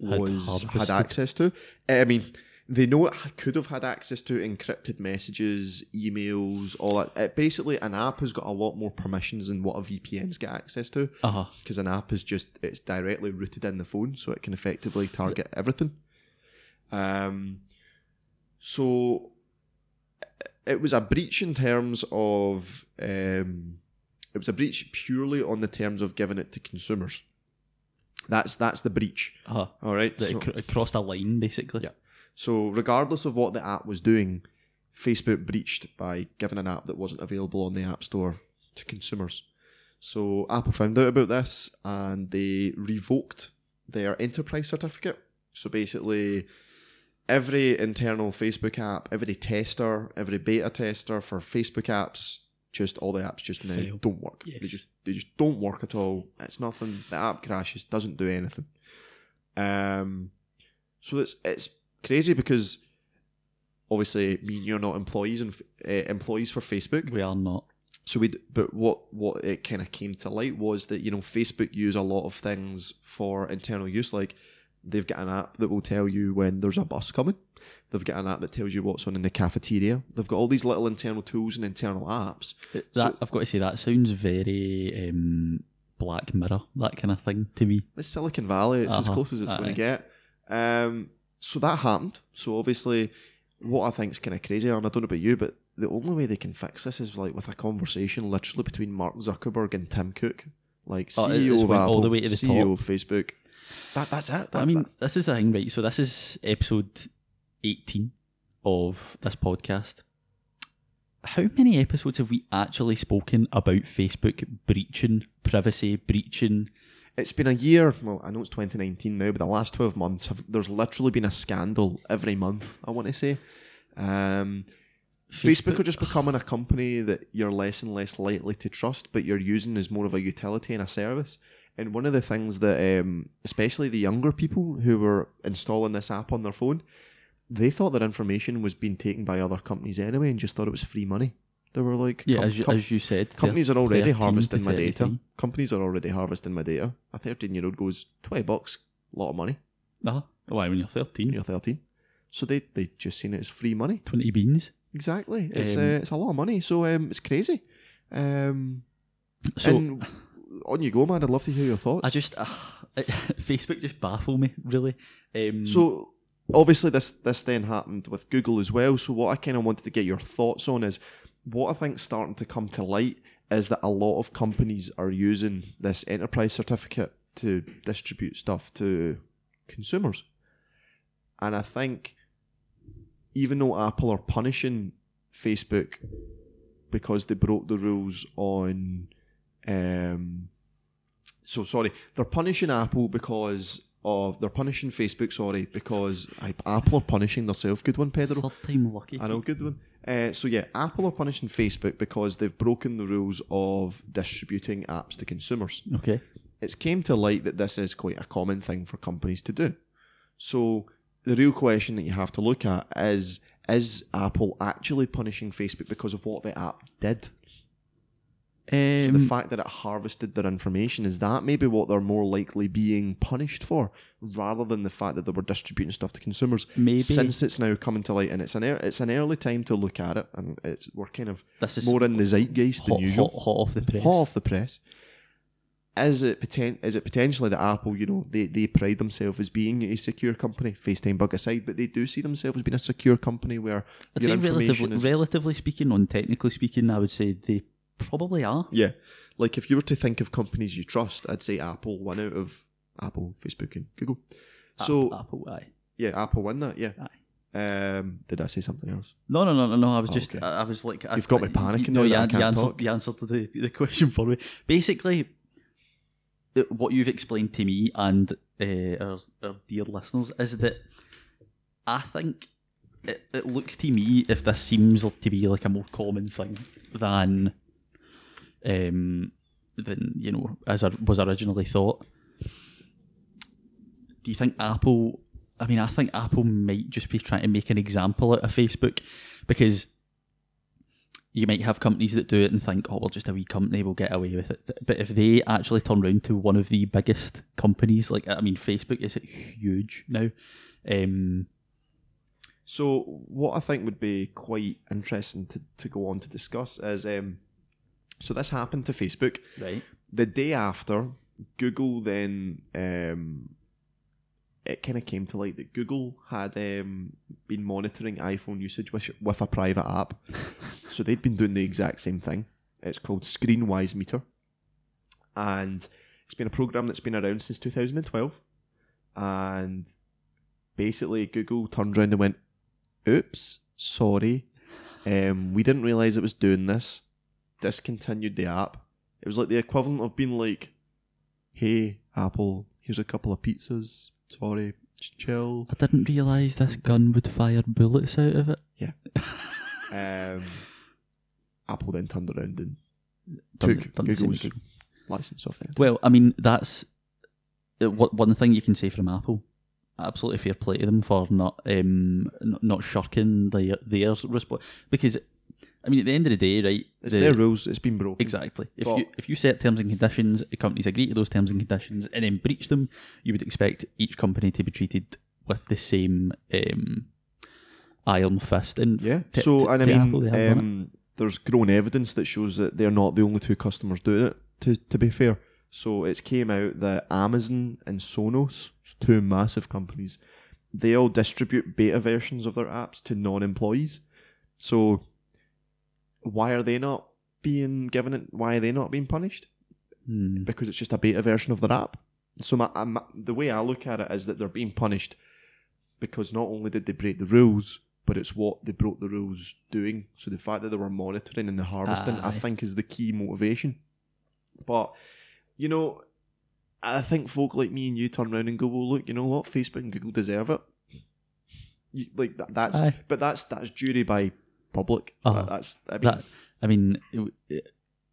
Had was had, harvested. access to. I mean, they know it could have had access to encrypted messages, emails, all that. It, basically, an app has got a lot more permissions than what a VPN's got access to Uh huh. because an app is just it's directly rooted in the phone, so it can effectively target everything. Um, so it was a breach in terms of um, it was a breach purely on the terms of giving it to consumers. That's that's the breach. Uh huh. All right. So- it, cr- it crossed a line, basically. Yeah. So regardless of what the app was doing, Facebook breached by giving an app that wasn't available on the App Store to consumers. So Apple found out about this and they revoked their enterprise certificate. So basically, every internal Facebook app, every tester, every beta tester for Facebook apps, just all the apps just now Fail. don't work. They just they just don't work at all. It's nothing. The app crashes, doesn't do anything. Um, so it's it's crazy because obviously me and you're not employees and uh, employees for Facebook. We are not. So we, but what what it kind of came to light was that you know Facebook use a lot of things for internal use. Like they've got an app that will tell you when there's a bus coming. They've got an app that tells you what's on in the cafeteria. They've got all these little internal tools and internal apps. That, So- I've got to say that sounds very um, Black Mirror, that kind of thing to me. It's Silicon Valley. It's as Uh-huh. close as it's going to get. Um, so that happened. So obviously, what I think is kind of crazy, and I don't know about you, but the only way they can fix this is like with a conversation, literally between Mark Zuckerberg and Tim Cook, like Oh, CEO of Apple, all the way to the CEO top. of Facebook. That that's it. I mean, that- this is the thing, right? So this is episode 18 of this podcast. How many episodes have we actually spoken about Facebook breaching privacy, breaching? It's been a year. Well, I know it's 2019 now, but the last 12 months have there's literally been a scandal every month. I want to say. Um, Facebook, are just becoming a company that you're less and less likely to trust, but you're using as more of a utility and a service. And one of the things that, um, especially the younger people who were installing this app on their phone, they thought their information was being taken by other companies anyway, and just thought it was free money. They were like, Yeah, com- as, you, com- as you said, companies are already harvesting my data. Companies are already harvesting my data. A 13 year old goes, 20 bucks, a lot of money. Uh-huh. Why, when you're 13, You're 13. So they, they just seen it as free money. 20 beans. Exactly. It's, Um, uh, it's a lot of money. So um, it's crazy. Um, So and on you go, man. I'd love to hear your thoughts. I just, uh, Facebook just baffle me, really. Um, So obviously this this then happened with Google as well. So what I kind of wanted to get your thoughts on is what I think's starting to come to light is that a lot of companies are using this enterprise certificate to distribute stuff to consumers. And I think even though Apple are punishing Facebook because they broke the rules on um so sorry, they're punishing Apple because of they're punishing Facebook, sorry, because I, Apple are punishing themselves. Good one, Pedro. third time lucky. I know, good one. Uh, so yeah, Apple are punishing Facebook because they've broken the rules of distributing apps to consumers. Okay. It's came to light that this is quite a common thing for companies to do. So the real question that you have to look at is: Is Apple actually punishing Facebook because of what the app did? So Um, the fact that it harvested their information is that maybe what they're more likely being punished for, rather than the fact that they were distributing stuff to consumers. Maybe. since it's now coming to light, and it's an ear it's an early time to look at it, and it's we're kind of this is more in the zeitgeist hot, than usual, hot, hot off the press. hot off the press. Is it poten- is it potentially that Apple, you know, they, they pride themselves as being a secure company, FaceTime bug aside, but they do see themselves as being a secure company where I'd your say information relatively, is relatively speaking, non technically speaking, I would say they probably are. Yeah. Like if you were to think of companies you trust, I'd say Apple, one out of Apple, Facebook, and Google. So A- Apple, aye. yeah, Apple won that. Yeah. Aye. Um, did I say something else? No, no, no, no, no. I was Oh, just, okay. I, I was like, I, You've got me panicking No, you, that I an- you answered, you answered to the, the question for me. Basically, it- what you've explained to me and uh, our, our dear listeners is that I think it, it looks to me if this seems to be like a more common thing than, um, than you know, as was originally thought. Do you think Apple? I mean, I think Apple might just be trying to make an example out of Facebook because you might have companies that do it and think, oh, we're just a wee company, we'll get away with it. But if they actually turn around to one of the biggest companies, like, I mean, Facebook is huge now. Um, So what I think would be quite interesting to, to go on to discuss is um, so this happened to Facebook. right. The day after, Google then um, it kind of came to light that Google had um, been monitoring iPhone usage with, with a private app. so they'd been doing the exact same thing. It's called ScreenWise Meter, and it's been a program that's been around since 2012. And basically, Google turned around and went, "Oops, sorry, um, we didn't realize it was doing this." Discontinued the app. It was like the equivalent of being like, "Hey, Apple, here's a couple of pizzas. Sorry, chill." I didn't realise this gun would fire bullets out of it. Yeah. um, Apple then turned around and Done- took done Google's license off them. Well, I mean, that's uh, what one thing you can say from Apple. Absolutely fair play to them for not um, not, not shirking their their response because I mean, at the end of the day, right? It's the- their rules. It's been broken. Exactly. If But- you if you set terms and conditions, the companies agree to those terms and conditions, and then breach them, you would expect each company to be treated with the same um, iron fist. And Yeah. t- so, t- and I mean, Apple, they have done it. um, there's growing evidence that shows that they're not the only two customers doing it. To to be fair, so it's came out that Amazon and Sonos, two massive companies, they all distribute beta versions of their apps to non-employees. So, why are they not being given it? Why are they not being punished? Hmm. because it's just a beta version of their app. So my, my, the way I look at it is that they're being punished because not only did they break the rules, but it's what they broke the rules doing. So the fact that they were monitoring and harvesting, I think, is the key motivation. But you know, I think folk like me and you turn around and go, "Well, look, you know what? Facebook and Google deserve it." You, like that, that's, Aye. but that's that's jury by public. Uh-huh. That- that's I mean, that I mean, it- it-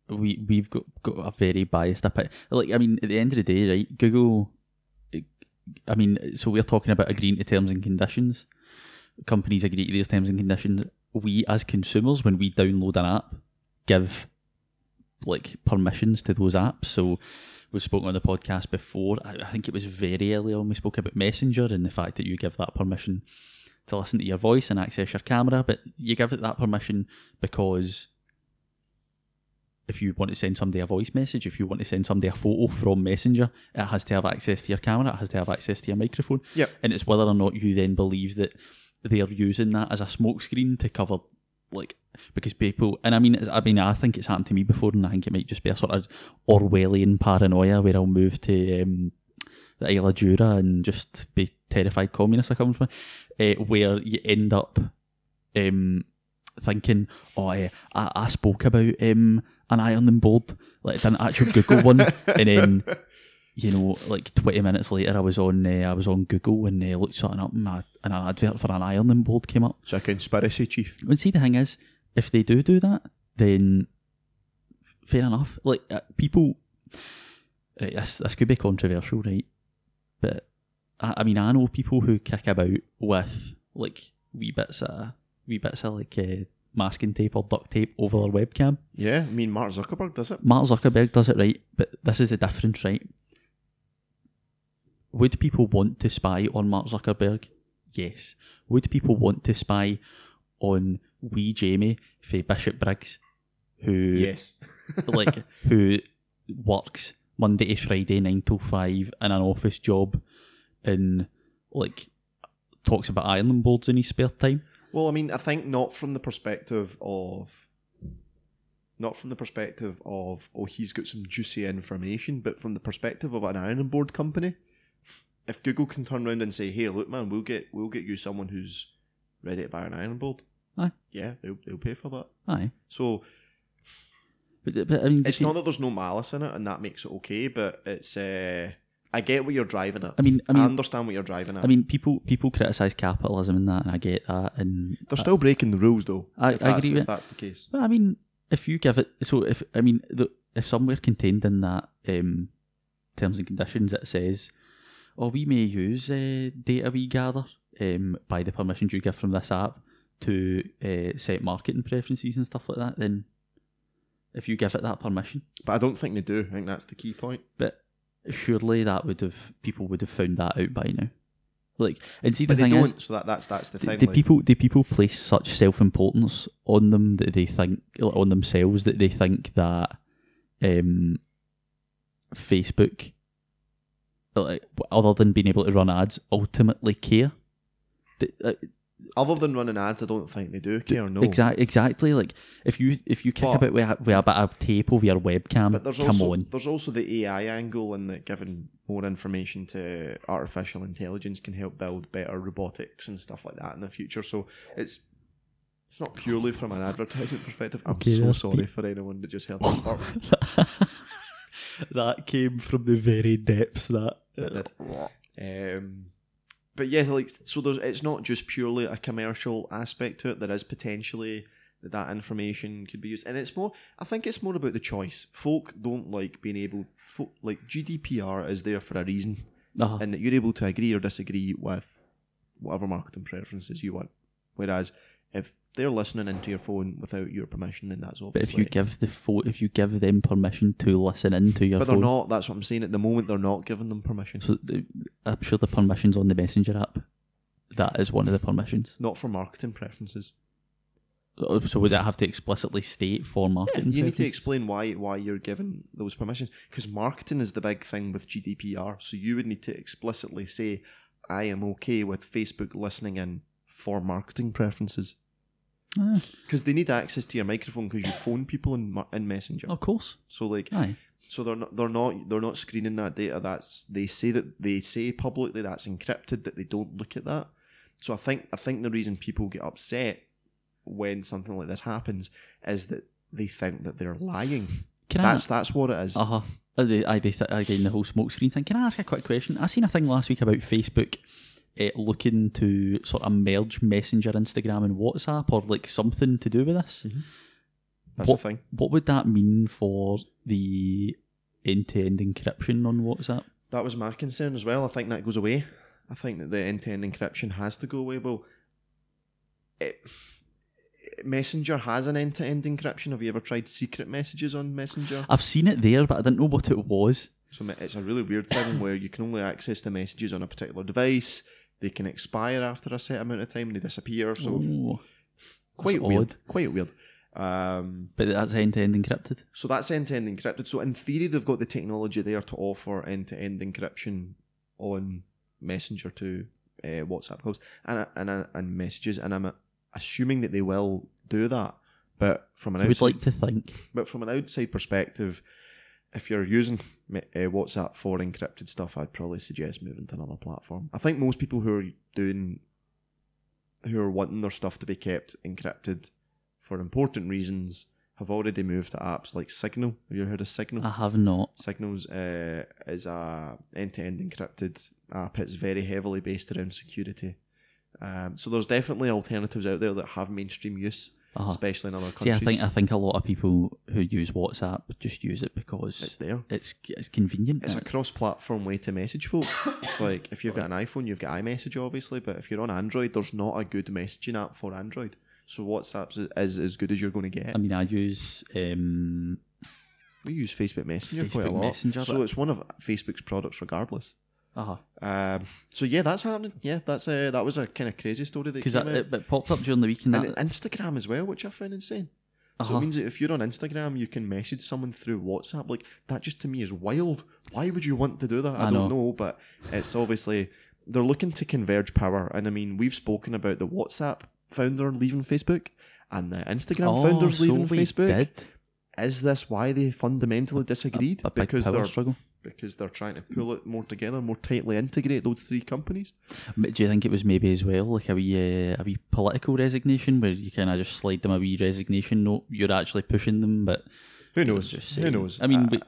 we we've got, got a very biased opinion. Like, I mean, at the end of the day, right? Google. I mean, so we're talking about agreeing to terms and conditions. Companies agree to these terms and conditions. We, as consumers, when we download an app, give like permissions to those apps. So we've spoken on the podcast before. I, I think it was very early on. We spoke about Messenger and the fact that you give that permission to listen to your voice and access your camera, but you give it that permission because if you want to send somebody a voice message, if you want to send somebody a photo from Messenger, it has to have access to your camera, it has to have access to your microphone. Yep. And it's whether or not you then believe that they're using that as a smokescreen to cover like because people and I mean I mean I think it's happened to me before and I think it might just be a sort of Orwellian paranoia where I'll move to um, the Isle Jura and just be terrified communist or coming from uh, where you end up um, thinking, oh, eh, I, I spoke about um, an ironing board, like I didn't actually Google one, and then you know, like twenty minutes later, I was on uh, I was on Google and uh, looked something up, and, I, and an advert for an ironing board came up. it's a conspiracy, chief. And see, the thing is, if they do do that, then fair enough. Like uh, people, right, this this could be controversial, right? But I, I mean, I know people who kick about with like wee bits of wee bits of like uh, masking tape or duct tape over their webcam. Yeah, I mean Mark Zuckerberg does it. Mark Zuckerberg does it right, but this is the difference, right? Would people want to spy on Mark Zuckerberg? Yes. Would people want to spy on wee Jamie for Bishopbriggs, who yes, like who works Monday to Friday nine till five in an office job, and like talks about ironing boards in his spare time? Well, I mean, I think not from the perspective of, not from the perspective of, oh, he's got some juicy information, but from the perspective of an ironing board company. If Google can turn around and say, "Hey, look, man, we'll get we'll get you someone who's ready to buy an ironing board," Aye. yeah, they'll they'll pay for that. Aye, So but, but I mean, it's not that there's no malice in it, and that makes it okay. But it's, uh, I get what you're driving at. I mean, I I understand what you're driving at. I mean, people people criticize capitalism and that, and I get that. And they're still breaking the rules, though. I- I agree If that's the case. Well, I mean, if you give it, so if I mean, the, if somewhere contained in that um, terms and conditions it says, "Oh, we may use uh, data we gather um, by the permissions you give from this app to uh, set marketing preferences and stuff like that," then if you give it that permission, But I don't think they do. I think that's the key point. but surely that would have people would have found that out by now. Like, and see the But they thing don't. is, so that, that's that's the do, thing. do like- people do people place such self importance on them that they think on themselves that they think that um, Facebook, like, other than being able to run ads, ultimately care? Do- uh, other than running ads, I don't think they do care. No. exactly, exactly. Like if you if you kick But- about with a, with a bit of tape over your webcam, But there's come also on. there's also the AI angle, and that giving more information to artificial intelligence can help build better robotics and stuff like that in the future. So it's it's not purely from an advertising perspective. I'm Okay, so sorry pe- for anyone that just heard that that came from the very depths. That. Um, but yeah, like so, there's it's not just purely a commercial aspect to it. There is potentially that that information could be used, and it's more. I think it's more about the choice. Folk don't like being able. Folk, like GDPR is there for a reason, uh, and that you're able to agree or disagree with whatever marketing preferences you want. Whereas if they're listening into your phone without your permission, then that's obviously. But if you give the pho- if you give them permission to listen into your but phone, they're not. That's what I'm saying. At the moment, they're not giving them permission. So I'm sure the permissions on the messenger app. That is one of the permissions. Not for marketing preferences. Oh, so would that have to explicitly state for marketing? Yeah, you need to explain why why you're given those permissions because marketing is the big thing with GDPR. So you would need to explicitly say, "I am okay with Facebook listening in for marketing preferences." Ah, Because they need access to your microphone because you phone people in Mar- in Messenger. of course. So like, Aye. so they're not they're not they're not screening that data. That's they say that they say publicly that's encrypted that they don't look at that. So I think I think the reason people get upset when something like this happens is that they think that they're lying. Can That's that's what it is. Uh huh. I again the whole smoke screen thing. Can I ask a quick question? I seen a thing last week about Facebook. Uh, looking to sort of merge Messenger, Instagram, and WhatsApp, or like something to do with this. That's what, the thing. What would that mean for the end-to-end encryption on WhatsApp? That was my concern as well. I think that goes away. I think that the end-to-end encryption has to go away. Well, it, Messenger has an end-to-end encryption. Have you ever tried secret messages on Messenger? I've seen it there, but I didn't know what it was. So it's a really weird thing where you can only access the messages on a particular device. They can expire after a set amount of time. and They disappear. So Oh, quite weird. odd. Quite weird. Um, but that's end-to-end encrypted. So that's end to end encrypted. So in theory, they've got the technology there to offer end to end encryption on Messenger to uh, WhatsApp calls and and uh, and messages. And I'm assuming that they will do that. But from an I would like to think. but from an outside perspective, if you're using uh, WhatsApp for encrypted stuff, I'd probably suggest moving to another platform. I think most people who are doing, who are wanting their stuff to be kept encrypted for important reasons, have already moved to apps like Signal. Have you heard of Signal? I have not. Signal's uh, is a end-to-end encrypted app. It's very heavily based around security. Um, so there's definitely alternatives out there that have mainstream use, Uh-huh. especially in other countries. See. I think I think a lot of people who use WhatsApp just use it because it's there. it's it's convenient. It's a cross-platform way to message folk. It's like if you've got an iPhone, you've got iMessage, obviously, but if you're on Android, there's not a good messaging app for Android. So WhatsApp is, as good as you're going to get. I mean, I use um, we use Facebook Messenger quite a lot, Messenger, so it's one of Facebook's products, regardless. Uh Um, so yeah, that's happening. Yeah, that's a, that was a kind of crazy story that because came it, it popped up during the weekend. and that Instagram as well, which I found insane. So Uh-huh. it means that if you're on Instagram, you can message someone through WhatsApp. Like that, just to me is wild. Why would you want to do that? I, I don't know. know, but it's obviously they're looking to converge power. And I mean, we've spoken about the WhatsApp founder leaving Facebook and the Instagram oh, founders so leaving we Facebook. Did. Is this why they fundamentally disagreed? A big because they're struggle. because they're trying to pull it more together, more tightly integrate those three companies. But do you think it was maybe as well like a wee uh, a wee political resignation where you kind of just slide them a wee resignation note? You're actually pushing them, but Who knows? Just Who knows? I mean, Uh, we,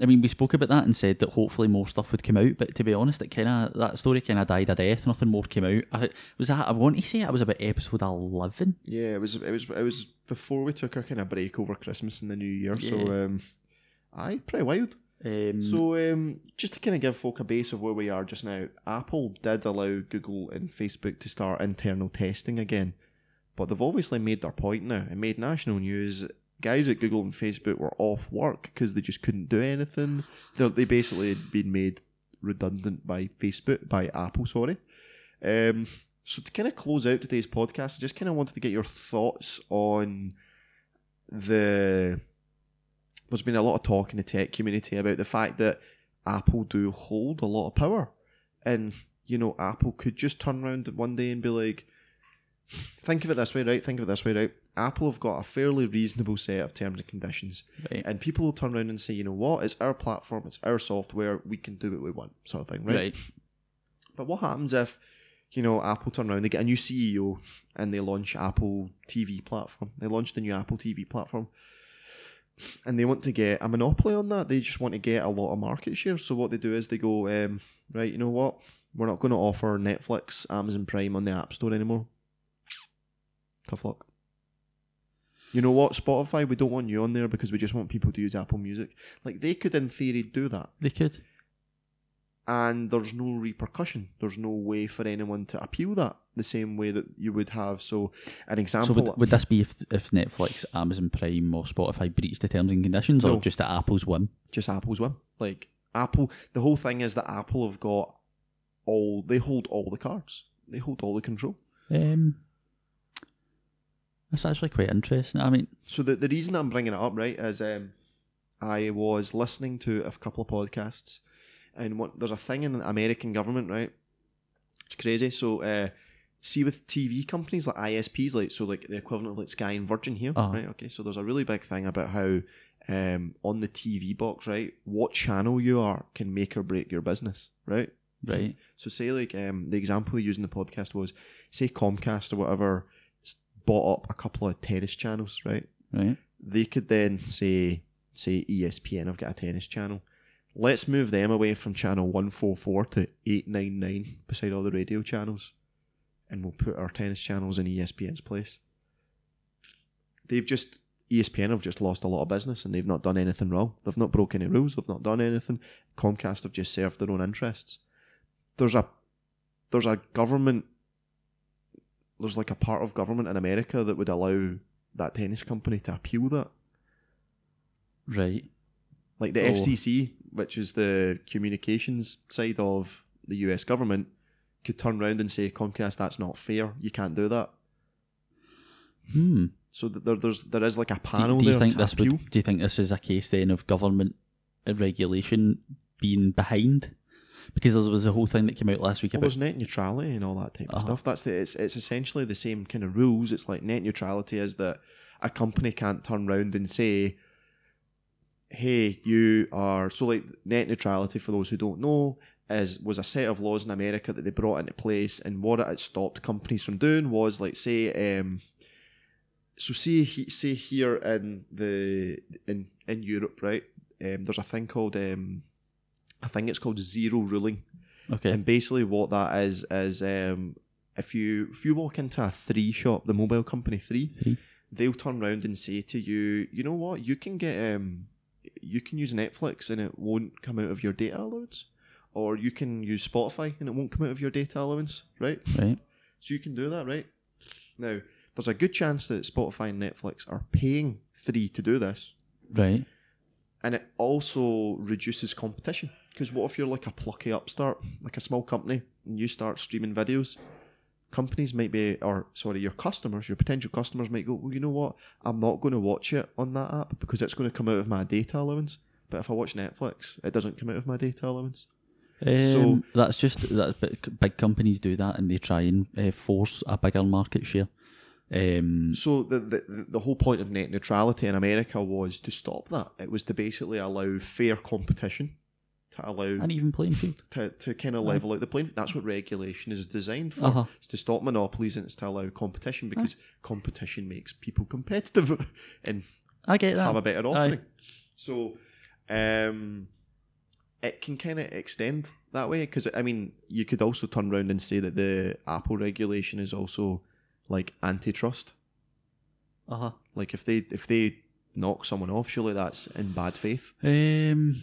I mean, we spoke about that and said that hopefully more stuff would come out. But to be honest, it kind of that story kind of died a death. Nothing more came out. I, was that I want to say it was about episode eleven. Yeah, it was it was it was before we took our kind of break over Christmas and the New Year. So Yeah. um, aye, pretty wild. Um, So um, just to kind of give folk a base of where we are just now, Apple did allow Google and Facebook to start internal testing again, but they've obviously made their point now. It made national news. Guys at Google and Facebook were off work because they just couldn't do anything. They're, they basically had been made redundant by Facebook, by Apple, sorry. Um, so to kind of close out today's podcast, I just kind of wanted to get your thoughts on the. There's been a lot of talk in the tech community about the fact that Apple do hold a lot of power, and you know Apple could just turn around one day and be like, "Think of it this way, right? Think of it this way, right? Apple have got a fairly reasonable set of terms and conditions, right, and people will turn around and say, you know what? It's our platform, it's our software, we can do what we want, sort of thing, right? right. But what happens if, you know, Apple turn around, they get a new CEO and they launch Apple TV platform. They launch the new Apple TV platform. And they want to get a monopoly on that. They just want to get a lot of market share. So what they do is they go, um, right, you know what? We're not going to offer Netflix, Amazon Prime on the App Store anymore. Tough luck. You know what, Spotify, we don't want you on there because we just want people to use Apple Music. Like they could in theory do that. They could. and there's no repercussion. There's no way for anyone to appeal that the same way that you would have. So, an So example. would, would this be if, if Netflix, Amazon Prime, or Spotify breached the terms and conditions, or No. just at Apple's whim? just Apple's one. Like Apple, the whole thing is that Apple have got all. They hold all the cards. They hold all the control. Um, that's actually quite interesting. I mean, So the the reason I'm bringing it up, right, is um, I was listening to a couple of podcasts, and what, there's a thing in the American government, right? It's crazy. So, uh, see with TV companies like ISPs, like so, like the equivalent of like Sky and Virgin here, Uh-huh. right? Okay, so there's a really big thing about how um, on the TV box, right, what channel you are can make or break your business, right? right? So say like um, the example in the podcast was say Comcast or whatever bought up a couple of tennis channels, right? Right. They could then say say ESPN, I've got a tennis channel. Let's move them away from channel one four four to eight nine nine beside all the radio channels, and we'll put our tennis channels in ESPN's place. They've just ESPN have just lost a lot of business and they've not done anything wrong. They've not broken any rules. They've not done anything. Comcast have just served their own interests. There's a there's a government there's like a part of government in America that would allow that tennis company to appeal that. Right. Like the Oh. FCC, which is the communications side of the US government, could turn around and say, Comcast, that's not fair. You can't do that. Hmm. So there, there's there is like a Do, panel do you there think this appeal. would? Do you think this is a case then of government regulation being behind? Because there was a whole thing that came out last week Well, about there's net neutrality and all that type of Uh-huh. stuff. That's the it's it's essentially the same kind of rules. It's like net neutrality is that a company can't turn around and say, "Hey, you are." So like net neutrality for those who don't know is was a set of laws in America that they brought into place, and what it had stopped companies from doing was like say, um, so see say here in the in in Europe, right? Um, there's a thing called um, I think it's called zero rating. okay. And basically, what that is is um, if you if you walk into a three shop, the mobile company three, Three. they'll turn around and say to you, you know what, you can get um, you can use Netflix and it won't come out of your data allowance, or you can use Spotify and it won't come out of your data allowance, right? Right. So you can do that, right? Now, there's a good chance that Spotify and Netflix are paying three to do this, Right. and it also reduces competition. Because what if you're like a plucky upstart, like a small company, and you start streaming videos? Companies might be, or sorry, your customers, your potential customers might go, well, you know what? I'm not going to watch it on that app because it's going to come out of my data allowance. But if I watch Netflix, it doesn't come out of my data allowance. Um, So- that's just that big, companies do that and they try and uh, force a bigger market share. Um, So the, the the whole point of net neutrality in America was to stop that. It was to basically allow fair competition, to allow an even playing field. to, to kind of level out the playing. Field. That's what regulation is designed for. Uh-huh. It's to stop monopolies and it's to allow competition because competition makes people competitive and I get that. have a better Aye. offering. So, um, it can kind of extend that way because I mean, you could also turn around and say that the Apple regulation is also like antitrust. Uh-huh. Like if they if they knock someone off, surely that's in bad faith. Um,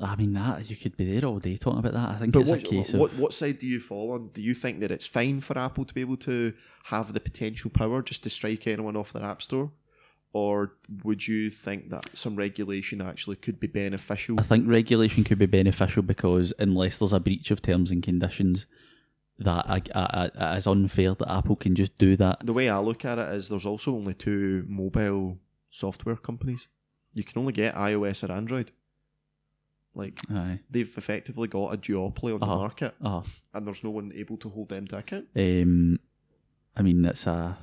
I mean that you could be there all day talking about that. I think But it's what, a case what of what side do you fall on? Do you think that it's fine for Apple to be able to have the potential power just to strike anyone off their app store? Or would you think that some regulation actually could be beneficial? I think regulation could be beneficial because unless there's a breach of terms and conditions, that I, I, I, unfair that Apple can just do that. the way I look at it is there's also only two mobile software companies. You can only get iOS or Android. Like Aye. they've effectively got a duopoly on the Uh-huh. market Uh, and there's no one able to hold them to account. um, I mean it's a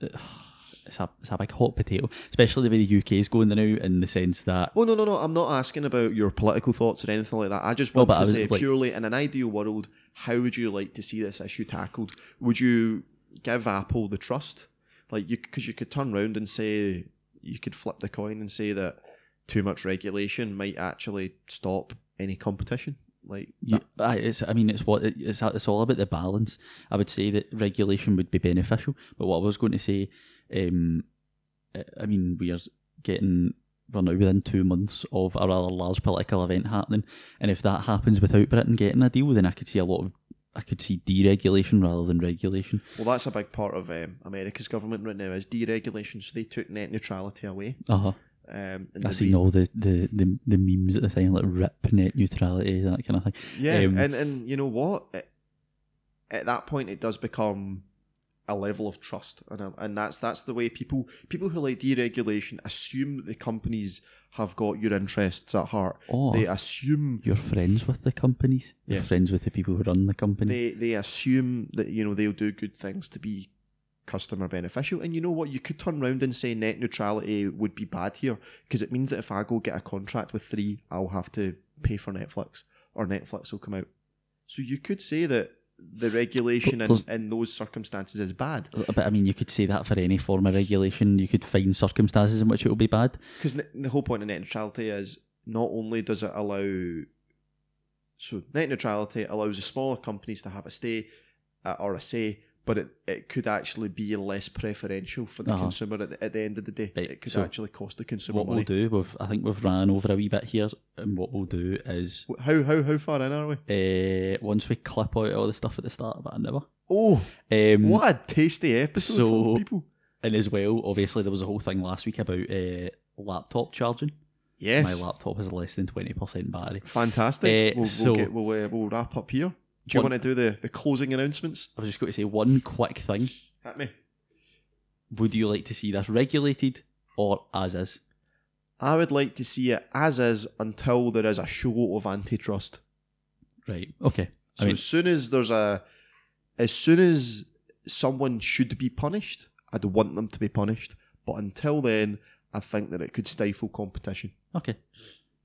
it's a it's a big hot potato, especially the way the UK is going now in the sense that Oh no no no! I'm not asking about your political thoughts or anything like that. I just want but to say like- purely in an ideal world, how would you like to see this issue tackled? Would you give Apple the trust, like you, because you could turn around and say you could flip the coin and say that too much regulation might actually stop any competition. Like aye, it's I mean it's what it's it's all about the balance. I would say that regulation would be beneficial, but what I was going to say, um, I- mean we are getting run out within two months of a rather large political event happening. And if that happens without Britain getting a deal, then I could see a lot of I could see deregulation rather than regulation. Well, that's a big part of um, America's government right now is deregulation. So they took net neutrality away. Uh huh. Um, I seen all the, the, the, the memes at the time, like rip net neutrality, that kind of thing. Yeah, Um, and and you know what? It- at that point, it does become a level of trust, and uh, and that's that's the way people people who like deregulation assume that the companies have got your interests at heart. Or They assume you're friends with the companies. You're Yes. friends with the people who run the company. they they assume that you know they'll do good things to be customer beneficial. And you know what? You could turn around and say net neutrality would be bad here because it means that if I go get a contract with three, I'll have to pay for Netflix or Netflix will come out. So you could say that the regulation in, in those circumstances is bad But I mean, you could say that for any form of regulation. You could find circumstances in which it will be bad. because the whole point of net neutrality is not only does it allow so net neutrality allows the smaller companies to have a stay uh, or a say but it, it could actually be less preferential for the Uh-huh. consumer at the, at the end of the day Right, it could so actually cost the consumer What money we'll do, we've, I think we've ran over a wee bit here, and what we'll do is how, how, how far in are we uh, once we clip out all the stuff at the start, but I never. oh Um, what a tasty episode so- for people And as well, obviously, there was a whole thing last week about uh, laptop charging. yes My laptop has less than 20% battery. fantastic Eh, we'll, so- we'll, get, we'll, uh, we'll wrap up here do you One- want to do the, the closing announcements I was just going to say one quick thing. at me Would you like to see this regulated or as is? I would like to see it as is until there is a show of antitrust. Right. Okay. So I mean, as soon as there's a, as soon as someone should be punished, I'd want them to be punished. But until then, I think that it could stifle competition. okay.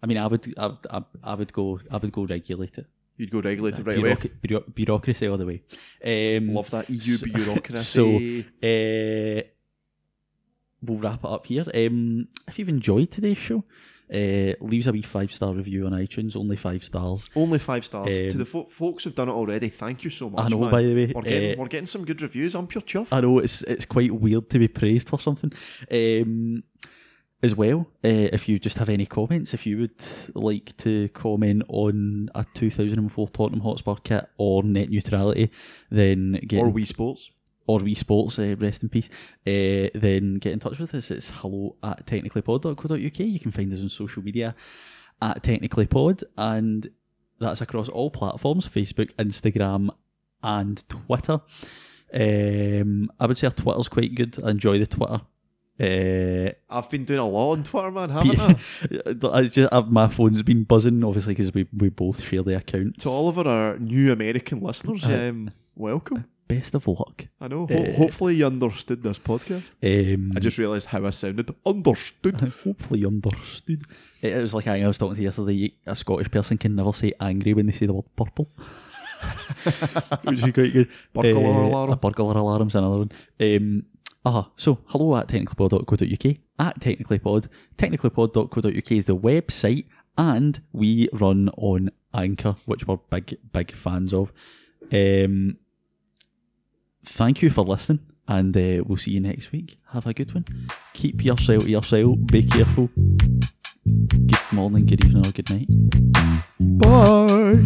I mean, I would, I, I, I would go, I would go regulate it. You'd go regulated right away. Bureauc- bureaucracy all the way. Um, Love that EU so- bureaucracy. So uh, we'll wrap it up here. Um, if you've enjoyed today's show, uh, leaves a wee five star review on iTunes. Only five stars. Only five stars to um, the fo- folks who've done it already. Thank you so much. I know, man. by the way. We're getting, uh, we're getting some good reviews. I'm pure chuffed. I know it's it's quite weird to be praised for something. Um, as well, uh, if you just have any comments, if you would like to comment on a 2004 Tottenham Hotspur kit or net neutrality, then get or Wii Sports. or Wii Sports, uh, rest in peace, uh, then get in touch with us. It's hello at technicallypod.co.uk. You can find us on social media at technicallypod, and that's across all platforms Facebook, Instagram, and Twitter. Um, I would say our Twitter's quite good. I enjoy the Twitter. Uh, I've been doing a lot on Twitter, man, haven't I? I just, I've, my phone's been buzzing, obviously, because we, we both share the account. to all of our new American listeners, Uh, um, welcome. Best of luck. I know. Ho- uh, hopefully, you understood this podcast. Um, I just realised how I sounded. Understood. hopefully understood. It, it was like I was talking to yesterday. A Scottish person can never say angry when they say the word purple. Which is quite good. Burglar Uh, alarm. A burglar alarm's another one. Um, uh-huh. So hello at technicallypod.co.uk, at technicallypod. Technicallypod.co.uk is the website, and we run on Anchor, which we're big, big fans of. Um, thank you for listening, and uh, we'll see you next week. Have a good one. Keep yourself to yourself. Be careful. Good morning, good evening, or good night. Bye.